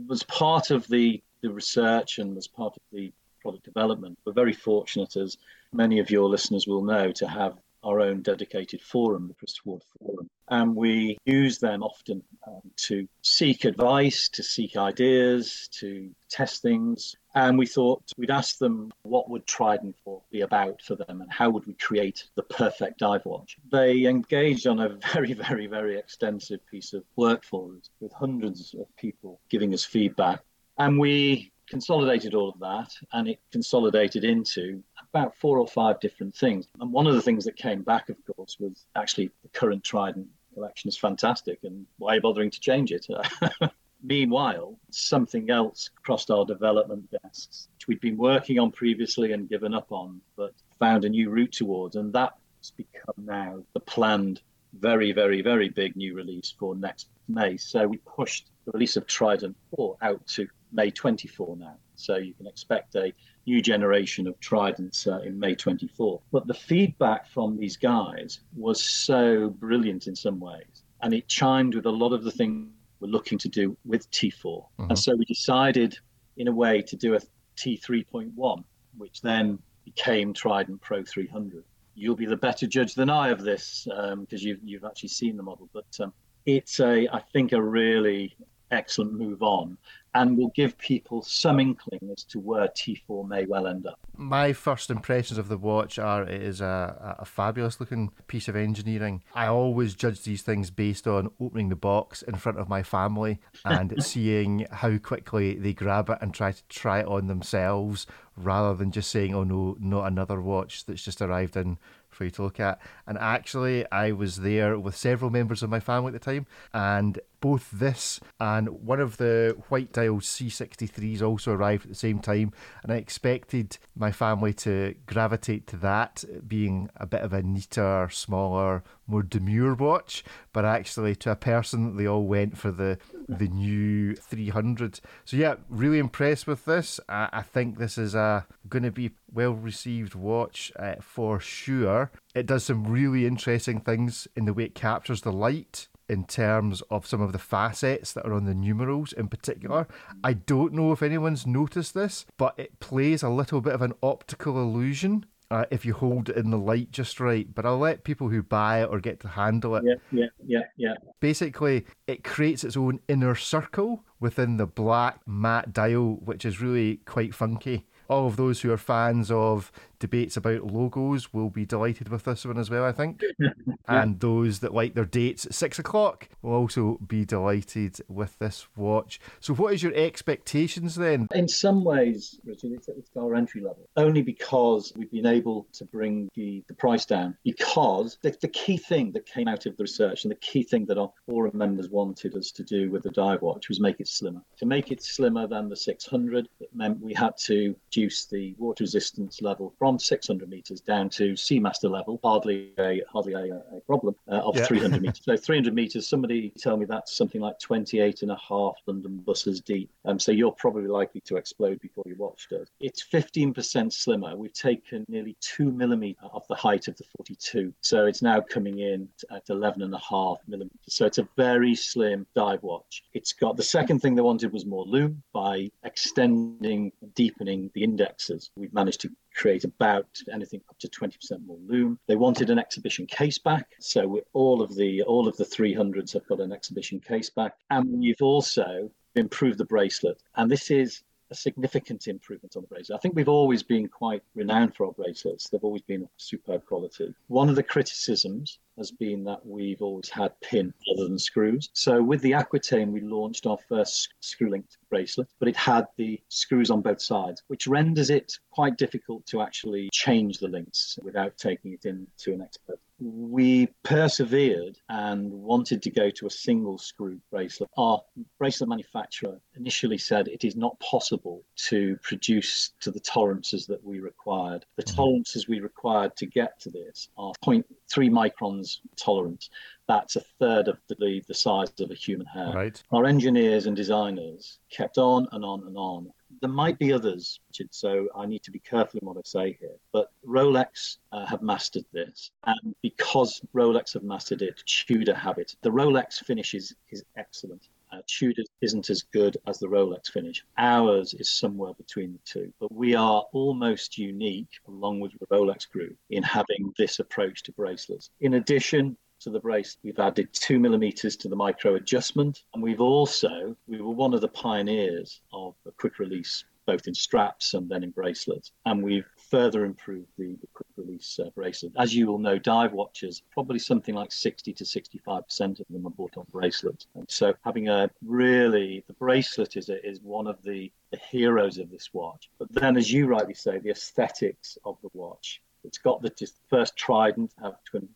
was part of the the research and was part of the product development. We're very fortunate, as many of your listeners will know, to have our own dedicated forum, the Christopher Ward Forum. And we use them often um, to seek advice, to seek ideas, to test things. And we thought we'd ask them what would Trident 4 be about for them and how would we create the perfect dive watch. They engaged on a *laughs* very, very, very extensive piece of work for us with hundreds of people giving us feedback. And we consolidated all of that and it consolidated into about four or five different things. And one of the things that came back, of course, was actually the current Trident collection is fantastic and why are you bothering to change it? *laughs* Meanwhile, something else crossed our development desks, which we'd been working on previously and given up on, but found a new route towards. And that's become now the planned, very, very, very big new release for next May. So we pushed the release of Trident 4 out to May 24 now. So you can expect a new generation of Tridents uh, in May 24. But the feedback from these guys was so brilliant in some ways. And it chimed with a lot of the things we're looking to do with T4. Mm-hmm. And so we decided, in a way, to do a T3.1, which then became Trident Pro 300. You'll be the better judge than I of this because um, you've, you've actually seen the model. But um, it's a, I think, a really excellent move on and will give people some inkling as to where T4 may well end up. My first impressions of the watch are it is a, a fabulous looking piece of engineering. I always judge these things based on opening the box in front of my family and *laughs* seeing how quickly they grab it and try to try it on themselves rather than just saying, oh no, not another watch that's just arrived in for you to look at. And actually, I was there with several members of my family at the time, and both this and one of the white dial C63s also arrived at the same time, and I expected my family to gravitate to that being a bit of a neater, smaller, more demure watch, but actually to a person they all went for the the new 300. So yeah, really impressed with this. I, I think this is a going to be well received watch uh, for sure. It does some really interesting things in the way it captures the light in terms of some of the facets that are on the numerals in particular. I don't know if anyone's noticed this, but it plays a little bit of an optical illusion uh, if you hold it in the light just right. But I'll let people who buy it or get to handle it. Yeah, yeah, yeah, yeah. Basically, it creates its own inner circle within the black matte dial, which is really quite funky all of those who are fans of debates about logos will be delighted with this one as well, I think. *laughs* yeah. And those that like their dates at six o'clock will also be delighted with this watch. So, what is your expectations then? In some ways, Richard, it's, it's our entry level, only because we've been able to bring the, the price down. Because the, the key thing that came out of the research and the key thing that our forum members wanted us to do with the dive watch was make it slimmer. To make it slimmer than the 600, it meant we had to reduce the water resistance level from from 600 meters down to Seamaster level, hardly a hardly a, a problem uh, of yeah. 300 *laughs* meters. So 300 meters, somebody tell me that's something like 28 and a half London buses deep. Um, so you're probably likely to explode before your watch does. It's 15% slimmer. We've taken nearly two millimeter of the height of the 42. So it's now coming in at 11 and a half millimeters. So it's a very slim dive watch. It's got the second thing they wanted was more lume by extending, deepening the indexes. We've managed to create about anything up to 20% more lume. They wanted an exhibition case back, so all of the all of the 300s have got an exhibition case back, and we've also improved the bracelet. And this is a significant improvement on the bracelet. I think we've always been quite renowned for our bracelets. They've always been of superb quality. One of the criticisms has been that we've always had pin other than screws. So with the Aquitaine, we launched our first screw-linked bracelet, but it had the screws on both sides, which renders it quite difficult to actually change the links without taking it in to an expert we persevered and wanted to go to a single screw bracelet. Our bracelet manufacturer initially said it is not possible to produce to the tolerances that we required. The mm-hmm. tolerances we required to get to this are 0.3 microns tolerance. That's a third of the, the size of a human hair. Right. Our engineers and designers kept on and on and on there might be others, so I need to be careful in what I say here. But Rolex uh, have mastered this, and because Rolex have mastered it, Tudor have it. The Rolex finish is, is excellent. Uh, Tudor isn't as good as the Rolex finish. Ours is somewhere between the two, but we are almost unique, along with the Rolex group, in having this approach to bracelets. In addition, to the brace. We've added two millimeters to the micro adjustment, and we've also we were one of the pioneers of a quick release, both in straps and then in bracelets, and we've further improved the, the quick release uh, bracelet. As you will know, dive watches probably something like 60 to 65 percent of them are bought on bracelets, and so having a really the bracelet is a, is one of the, the heroes of this watch. But then, as you rightly say, the aesthetics of the watch. It's got the just first trident, have twin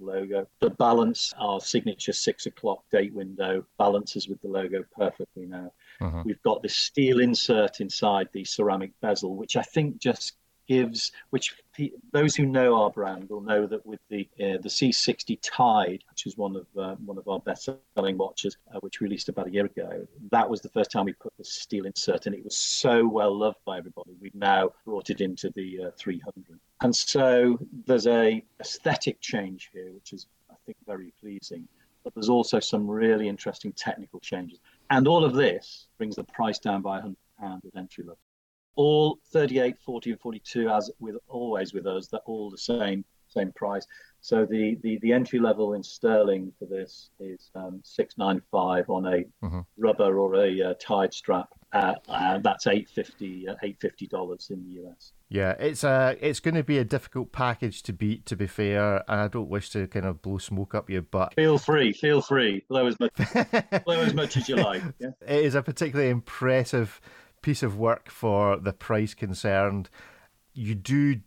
logo. The balance, our signature six o'clock date window, balances with the logo perfectly now. Uh-huh. We've got this steel insert inside the ceramic bezel, which I think just gives, which those who know our brand will know that with the uh, the C60 Tide, which is one of uh, one of our best-selling watches, uh, which released about a year ago, that was the first time we put the steel insert, and it was so well loved by everybody. We've now brought it into the uh, 300, and so there's a aesthetic change here, which is I think very pleasing. But there's also some really interesting technical changes, and all of this brings the price down by 100 pound at entry level all 38 40 and 42 as with always with us they're all the same same price so the the, the entry level in sterling for this is um, 695 on a mm-hmm. rubber or a uh, Tide strap uh, and that's 850 uh, 850 dollars in the us yeah, it's a uh, it's going to be a difficult package to beat. To be fair, and I don't wish to kind of blow smoke up your butt. Feel free, feel free, blow as much, *laughs* blow as much as you like. Yeah? It is a particularly impressive piece of work for the price concerned. You do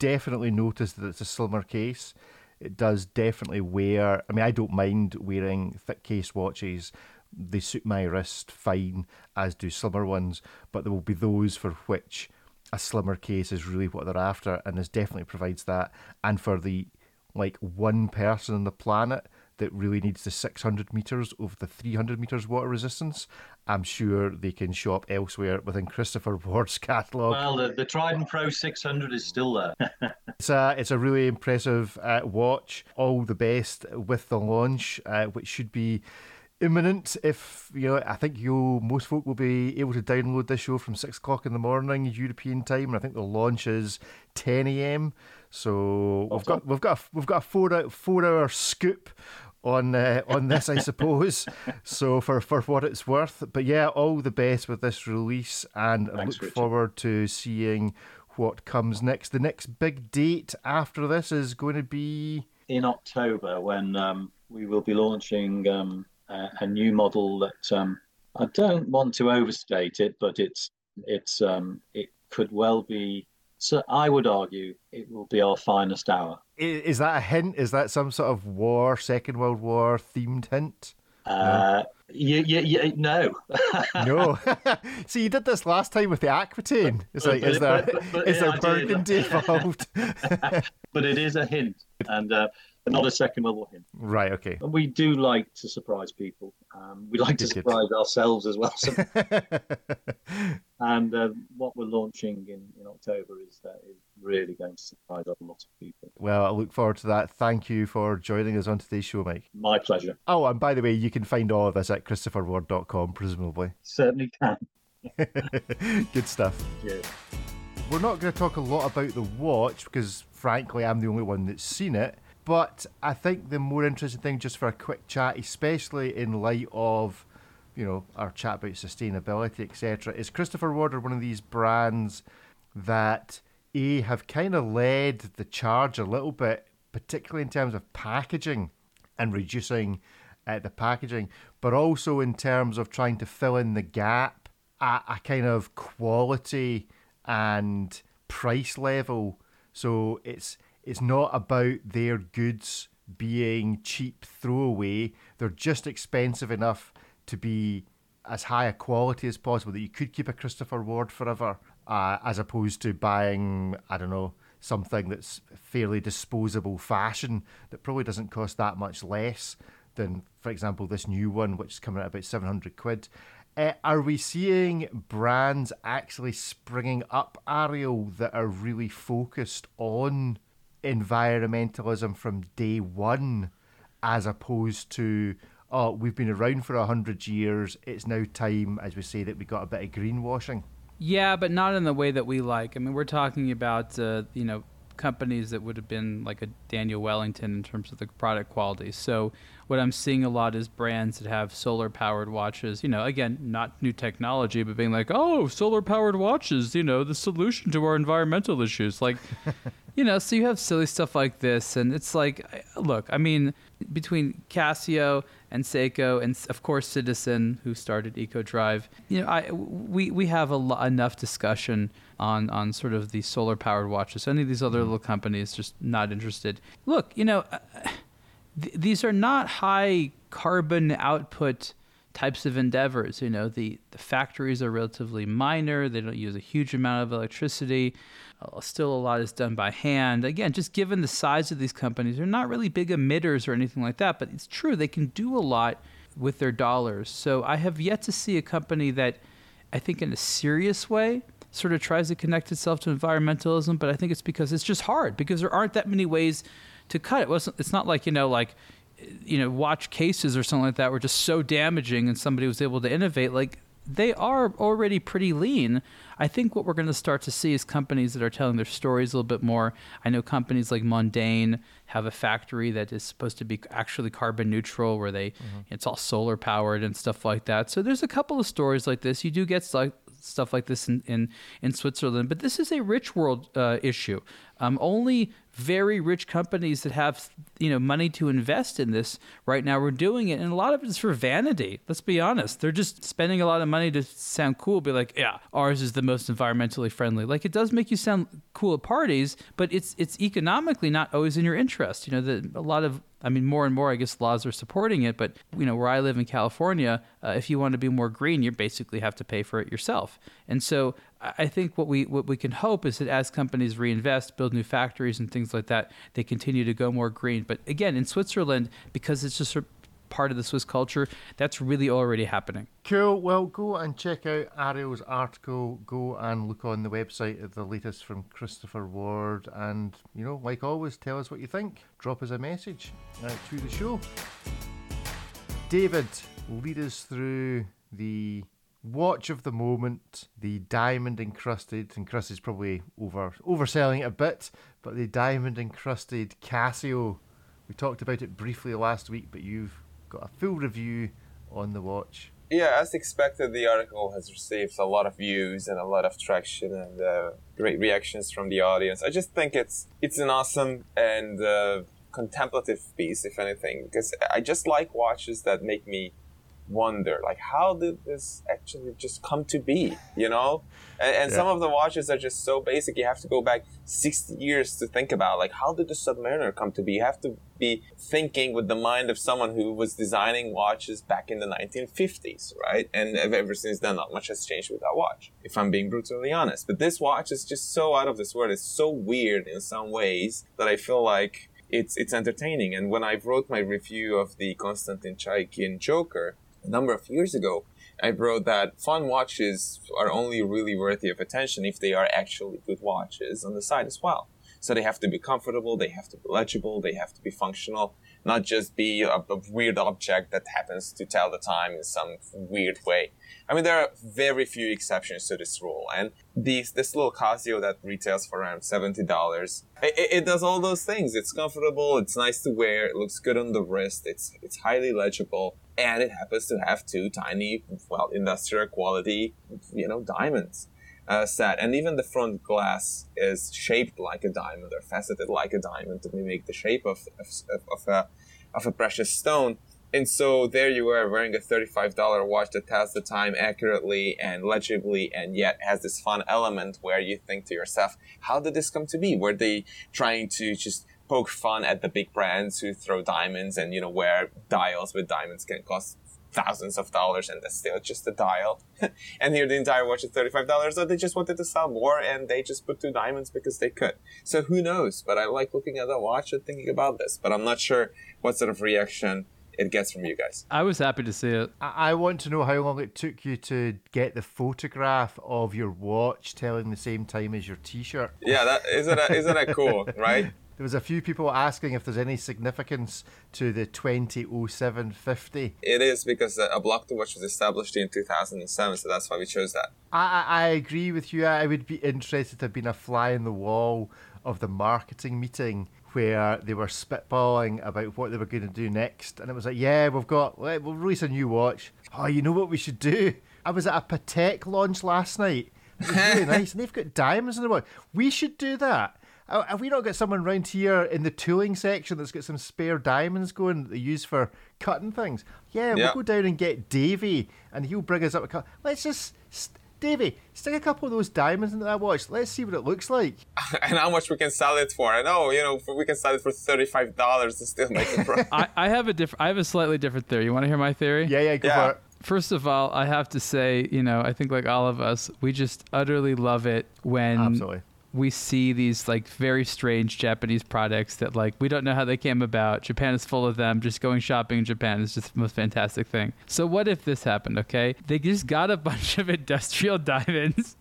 definitely notice that it's a slimmer case. It does definitely wear. I mean, I don't mind wearing thick case watches. They suit my wrist fine, as do slimmer ones. But there will be those for which a slimmer case is really what they're after, and this definitely provides that. And for the like one person on the planet that really needs the 600 meters over the 300 meters water resistance, I'm sure they can shop elsewhere within Christopher Ward's *laughs* catalogue. Well, the, the Trident Pro 600 is still there. *laughs* it's, a, it's a really impressive uh, watch. All the best with the launch, uh, which should be imminent. If you know, I think you most folk will be able to download this show from six o'clock in the morning European time, and I think the launch is ten a.m. So we've got we've got a, we've got a four four hour scoop on uh, on this, I suppose. *laughs* so for for what it's worth, but yeah, all the best with this release, and Thanks, I look Richard. forward to seeing what comes next. The next big date after this is going to be in October when um, we will be launching um, a, a, new model that um, I don't want to overstate it, but it's it's um, it could well be so I would argue it will be our finest hour. Is that a hint? Is that some sort of war, Second World War themed hint? Uh, you, you, you, no. *laughs* no. *laughs* See, you did this last time with the Aquitaine. It's like, is there, but, but, but, is there burgundy *laughs* involved? but it is a hint. And uh, not a second level hint. Right. Okay. And we do like to surprise people. Um, we like to surprise ourselves as well. *laughs* and uh, what we're launching in, in October is uh, is really going to surprise a lot of people. Well, I look forward to that. Thank you for joining us on today's show, Mike. My pleasure. Oh, and by the way, you can find all of this at christopherward.com, presumably. Certainly can. *laughs* Good stuff. Yeah. We're not going to talk a lot about the watch because, frankly, I'm the only one that's seen it. But I think the more interesting thing, just for a quick chat, especially in light of, you know, our chat about sustainability, etc., is Christopher Ward one of these brands that a have kind of led the charge a little bit, particularly in terms of packaging and reducing uh, the packaging, but also in terms of trying to fill in the gap at a kind of quality and price level. So it's it's not about their goods being cheap throwaway. They're just expensive enough to be as high a quality as possible that you could keep a Christopher Ward forever, uh, as opposed to buying, I don't know, something that's fairly disposable fashion that probably doesn't cost that much less than, for example, this new one, which is coming out at about 700 quid. Uh, are we seeing brands actually springing up, Ariel, that are really focused on environmentalism from day one, as opposed to oh, we've been around for a hundred years. It's now time, as we say, that we got a bit of greenwashing. Yeah, but not in the way that we like. I mean, we're talking about uh, you know companies that would have been like a Daniel Wellington in terms of the product quality. So what I'm seeing a lot is brands that have solar powered watches. You know, again, not new technology, but being like, oh, solar powered watches. You know, the solution to our environmental issues. Like. *laughs* you know, so you have silly stuff like this, and it's like, look, I mean, between Casio and Seiko, and of course Citizen, who started EcoDrive, you know, I we we have a lo- enough discussion on on sort of the solar powered watches. Any of these other little companies just not interested. Look, you know, uh, th- these are not high carbon output types of endeavors. You know, the, the factories are relatively minor, they don't use a huge amount of electricity. Uh, still, a lot is done by hand. Again, just given the size of these companies, they're not really big emitters or anything like that, but it's true, they can do a lot with their dollars. So I have yet to see a company that I think in a serious way sort of tries to connect itself to environmentalism, but I think it's because it's just hard because there aren't that many ways to cut it. Wasn't it's not like, you know, like you know, watch cases or something like that were just so damaging and somebody was able to innovate like they are already pretty lean. I think what we're going to start to see is companies that are telling their stories a little bit more. I know companies like Mondaine have a factory that is supposed to be actually carbon neutral, where they mm-hmm. it's all solar powered and stuff like that. So there's a couple of stories like this. You do get like stuff like this in, in, in Switzerland, but this is a rich world uh, issue. Um, only very rich companies that have you know money to invest in this right now we're doing it, and a lot of it is for vanity. Let's be honest; they're just spending a lot of money to sound cool. Be like, yeah, ours is the most environmentally friendly. Like it does make you sound cool at parties, but it's it's economically not always in your interest. You know, that a lot of I mean, more and more, I guess laws are supporting it. But you know, where I live in California, uh, if you want to be more green, you basically have to pay for it yourself. And so, I think what we what we can hope is that as companies reinvest, build new factories and things like that, they continue to go more green. But again, in Switzerland, because it's just part of the Swiss culture, that's really already happening. Cool. Well, go and check out Ariel's article. Go and look on the website at the latest from Christopher Ward. And, you know, like always, tell us what you think. Drop us a message uh, to the show. David, lead us through the watch of the moment, the diamond encrusted, encrusted is probably over overselling it a bit, but the diamond encrusted Casio. We talked about it briefly last week, but you've got a full review on the watch. Yeah, as expected, the article has received a lot of views and a lot of traction and uh, great reactions from the audience. I just think it's it's an awesome and uh, contemplative piece, if anything, because I just like watches that make me wonder like how did this actually just come to be you know and, and Yeah. some of the watches are just so basic you have to go back 60 years to think about like how did the submariner come to be you have to be thinking with the mind of someone who was designing watches back in the 1950s right and ever since then not much has changed with that watch if i'm being brutally honest but this watch is just so out of this world it's so weird in some ways that i feel like it's it's entertaining. And when I wrote my review of the Konstantin Chaikin Joker a number of years ago, I wrote that fun watches are only really worthy of attention if they are actually good watches on the side as well. So they have to be comfortable, they have to be legible, they have to be functional, not just be a, a weird object that happens to tell the time in some weird way. I mean, there are very few exceptions to this rule, and these this little Casio that retails for around seventy dollars, it, it- does all those things. It's comfortable, it's nice to wear, it looks good on the wrist, it's it's highly legible, and it happens to have two tiny, well, industrial quality, you know, diamonds uh, set, and even the front glass is shaped like a diamond or faceted like a diamond to mimic the shape of of, of a of a precious stone. And so there you are wearing a $35 watch that tells the time accurately and legibly and yet has this fun element where you think to yourself, how did this come to be? Were they trying to just poke fun at the big brands who throw diamonds and, you know, wear dials with diamonds can cost thousands of dollars and that's still just a dial. *laughs* and here the entire watch is $35 so they just wanted to sell more and they just put two diamonds because they could. So who knows? But I like looking at the watch and thinking about this, but I'm not sure what sort of reaction it gets from you guys. I was happy to see it. I I want to know how long it took you to get the photograph of your watch telling the same time as your T-shirt. Yeah, that isn't that, isn't that cool, *laughs* right? There was a few people asking if there's any significance to the 200750. It is because aBlogtoWatch was established in 2007, so that's why we chose that. I, I I agree with you. I would be interested to have been a fly in the wall of the marketing meeting where they were spitballing about what they were going to do next, and it was like, yeah, we've got we'll release a new watch. Oh, you know what we should do? I was at a Patek launch last night. It was really *laughs* nice, and they've got diamonds in the watch. We should do that. Uh, Have we not got someone round here in the tooling section that's got some spare diamonds going that they use for cutting things? Yeah, Yeah. we'll go down and get Davy, and he'll bring us up a cut. Let's just, st- Davey, stick a couple of those diamonds into that watch. Let's see what it looks like. *laughs* and how much we can sell it for. I know, you know, we can sell it for $35 and still make a profit. *laughs* I, I have a different. I have a slightly different theory. You want to hear my theory? Yeah, yeah, go Yeah. for it. First of all, I have to say, you know, I think like all of us, we just utterly love it when Absolutely. We see these like very strange Japanese products that like we don't know how they came about. Japan is full of them. Just going shopping in Japan is just the most fantastic thing. So what if this happened, okay? They just got a *laughs* bunch of industrial diamonds.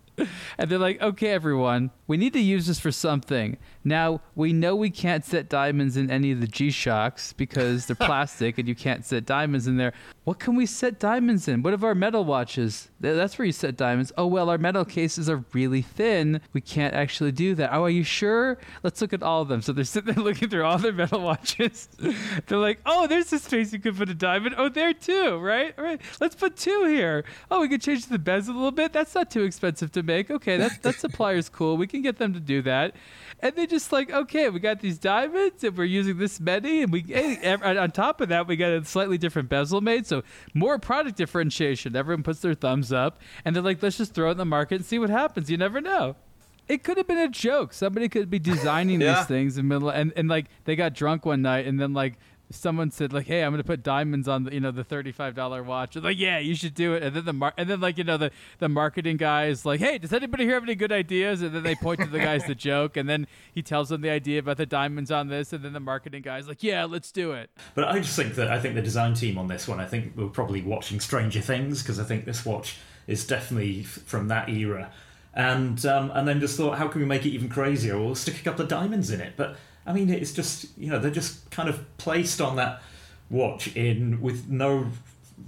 And they're like, okay, everyone, we need to use this for something. Now, we know we can't set diamonds in any of the G Shocks because they're *laughs* plastic and you can't set diamonds in there. What can we set diamonds in? What of our metal watches? That's where you set diamonds. Oh, well, our metal cases are really thin. We can't actually do that. Oh, are you sure? Let's look at all of them. So they're sitting there *laughs* looking through all their metal watches. *laughs* they're like, oh, there's a space you could put a diamond. Oh, there too, right? All right. Let's put two here. Oh, we could change the bezel a little bit. That's not too expensive to Okay, that, that *laughs* supplier's cool. We can get them to do that. And they just like, okay, we got these diamonds and we're using this many. And we, ev- *laughs* on top of that, we got a slightly different bezel made. So more product differentiation. Everyone puts their thumbs up and they're like, let's just throw it in the market and see what happens. You never know. It could have been a joke. Somebody could be designing *laughs* Yeah. these things in the middle, and, and like they got drunk one night, and then like someone said like, "Hey, I'm gonna put diamonds on the you know the thirty five dollar watch." They're like, "Yeah, you should do it." And then the mar- and then like you know the the marketing guy is like, "Hey, does anybody here have any good ideas?" And then they point to the guy's the joke, and then he tells them the idea about the diamonds on this, and then the marketing guy's like, "Yeah, let's do it." But I just think that I think the design team on this one, I think we're probably watching Stranger Things because I think this watch is definitely from that era. And um, and then just thought, how can we make it even crazier? We'll stick a couple of diamonds in it. But I mean, it's just you know they're just kind of placed on that watch in with no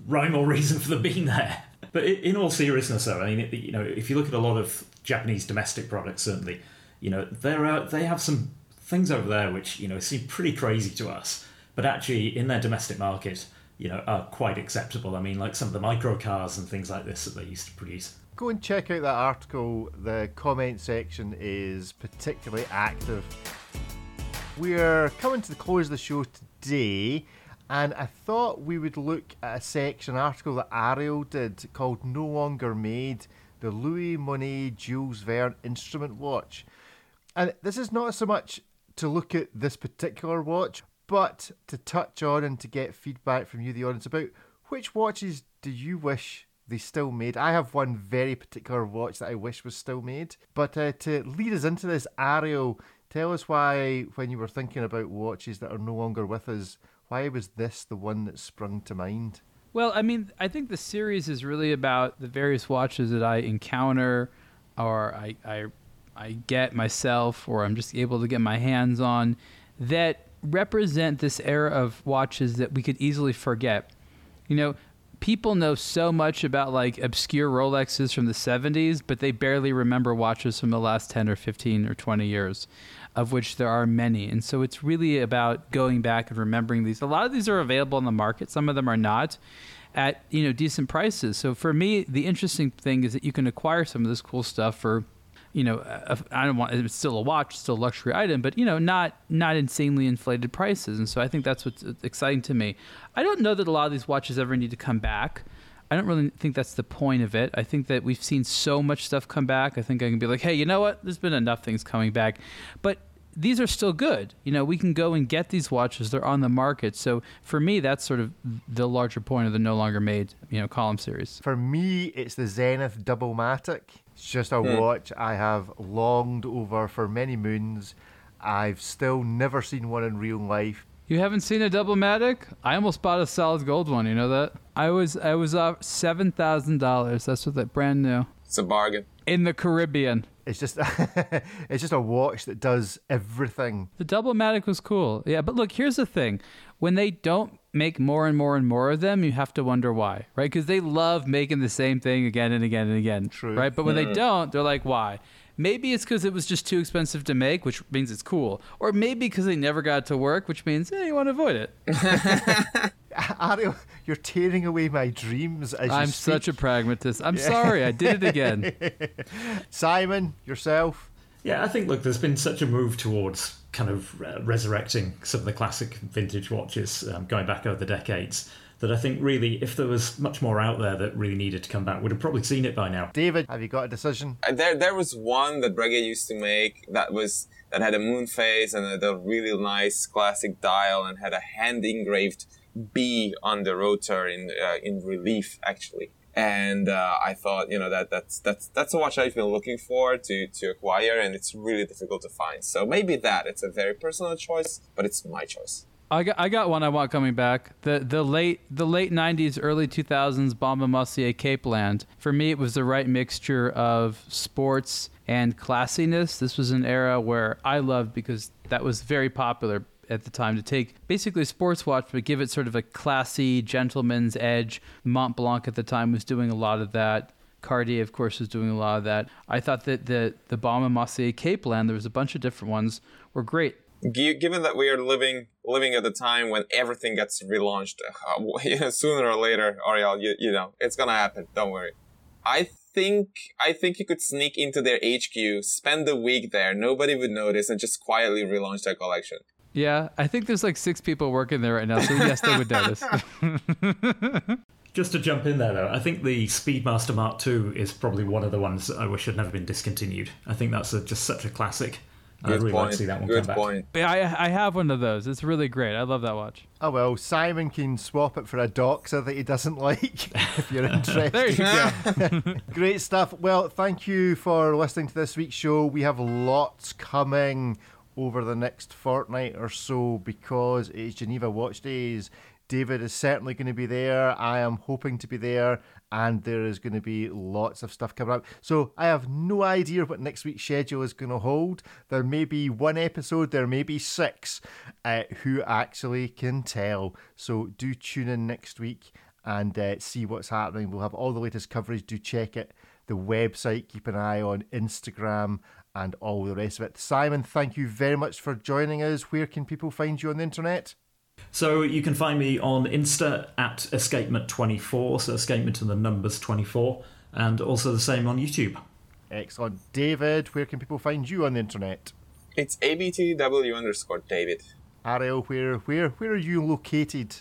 rhyme or reason for them being there. But in all seriousness, though, I mean, it- you know, if you look at a lot of Japanese domestic products, certainly, you know, there are they have some things over there which you know seem pretty crazy to us, but actually in their domestic market, you know, are quite acceptable. I mean, like some of the micro cars and things like this that they used to produce. Go and check out that article. The comment section is particularly active. We're coming to the close of the show today, And I thought we would look at a section article that Ariel did called No Longer Made the Louis Moinet Jules Verne Instrument Watch. And this is not so much to look at this particular watch, but to touch on and to get feedback from you, the audience, about which watches do you wish they still made? I have one very particular watch that I wish was still made. But uh, to lead us into this, Ariel, tell us why, when you were thinking about watches that are no longer with us, why was this the one that sprung to mind? Well, I mean, I think the series is really about the various watches that I encounter or I, I, I get myself or I'm just able to get my hands on that represent this era of watches that we could easily forget. You know, people know so much about like obscure Rolexes from the 70s, but they barely remember watches from the last 10 or 15 or 20 years of which there are many. And so it's really about going back and remembering these. A lot of these are available in the market, some of them are not at, you know, decent prices. So for me, the interesting thing is that you can acquire some of this cool stuff for you know, I don't want it's still a watch, still a luxury item, but you know, not not insanely inflated prices. And so I think that's what's exciting to me. I don't know that a lot of these watches ever need to come back. I don't really think that's the point of it. I think that we've seen so much stuff come back. I think I can be like, hey, you know what? There's been enough things coming back. But these are still good. You know, we can go and get these watches. They're on the market. So for me, that's sort of the larger point of the no longer made, you know, column series. For me, it's the Zenith Doublematic. It's just a mm. watch I have longed over for many moons. I've still never seen one in real life. You haven't seen a Doublematic? I almost bought a solid gold one. You know that? I was I was off seven thousand dollars. That's what that brand new. It's a bargain. In the Caribbean. It's just *laughs* it's just a watch that does everything. The Doublematic was cool. Yeah, but look, here's the thing. When they don't make more and more and more of them, you have to wonder why, right? Because they love making the same thing again and again and again. True. Right? But when they hmm. don't, they're like, why? Maybe it's because it was just too expensive to make, which means it's cool. Or maybe because they never got to work, which means eh, you want to avoid it. *laughs* *laughs* Ariel, you're tearing away my dreams. I'm such a pragmatist. I'm yeah. sorry, I did it again. *laughs* Simon, yourself. Yeah, I think look, there's been such a move towards kind of uh, resurrecting some of the classic vintage watches um, going back over the decades that I think really, if there was much more out there that really needed to come back, would have probably seen it by now. David, have you got a decision? Uh, there, there was one that Breguet used to make that was that had a moon phase and a, a really nice classic dial and had a hand engraved B on the rotor in uh, in relief actually. And uh, I thought, you know, that that's that's that's a watch I've been looking for to to acquire, and it's really difficult to find. So maybe that it's a very personal choice, but it's my choice. I got I got one I want coming back. The the late the late '90s, early 2000s Baume & Mercier Capeland. For me, it was the right mixture of sports and classiness. This was an era where I loved because that was very popular at the time to take basically a sports watch but give it sort of a classy gentleman's edge. Montblanc at the time was doing a lot of that. Cartier, of course, was doing a lot of that. I thought that the the Baume & Mercier Capeland, there was a bunch of different ones, were great given that we are living living at a time when everything gets relaunched uh, *laughs* sooner or later ariel you, you know it's gonna happen don't worry i think i think you could sneak into their hq spend a week there nobody would notice and just quietly relaunch their collection yeah i think there's like six people working there right now so yes they would notice *laughs* *laughs* Just to jump in there, though, I think the Speedmaster Mark II is probably one of the ones I wish had never been discontinued. I think that's a, just such a classic. Good I'd really point. like to see that one Good come point. back. Yeah, I, I have one of those. It's really great. I love that watch. Oh well, Simon can swap it for a Doxa that he doesn't *laughs* like if you're *laughs* interested. there you go. *laughs* great stuff. Well, thank you for listening to this week's show. We have lots coming over the next fortnight or so because it's Geneva Watch Days. David is certainly going to be there. I am hoping to be there, and there is going to be lots of stuff coming up. So I have no idea what next week's schedule is going to hold. There may be one episode, there may be six. Uh, who actually can tell? So do tune in next week and uh, see what's happening. We'll have all the latest coverage. Do check it. The website, keep an eye on Instagram and all the rest of it. Simon, thank you very much for joining us. Where can people find you on the internet? So you can find me on Insta at escapement24, so escapement and the numbers 24, and also the same on YouTube. Excellent. David, where can people find you on the internet? It's abtw underscore David. Ariel, where where where are you located?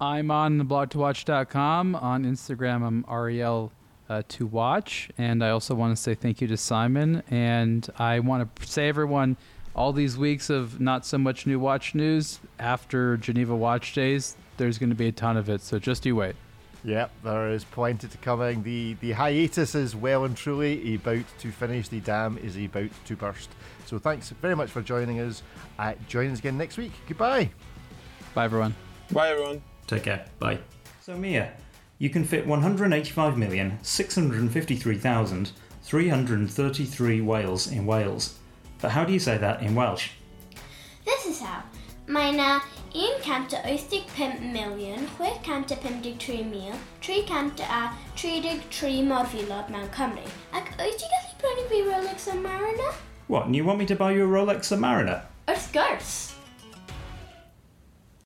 I'm on blog2watch.com. On Instagram, I'm Ariel uh, to watch. And I also want to say thank you to Simon. And I want to say, everyone, all these weeks of not so much new watch news after Geneva Watch Days, there's going to be a ton of it. So just you wait. Yep, there is plenty to coming. The the hiatus is well and truly about to finish. The dam is about to burst. So thanks very much for joining us. Uh, join us again next week. Goodbye. Bye, everyone. Bye, everyone. Take care. Bye. So, Mia, you can fit 185,653,333 whales in Wales. But how do you say that in Welsh? This is how. Mae 'na 185 miliwn 653,000 333 mor filodd mewn Cymru. Ac wyt ti gallu brynu fi Rolex Submariner? What, and you want me to buy you a Rolex Submariner? Wrth gwrs!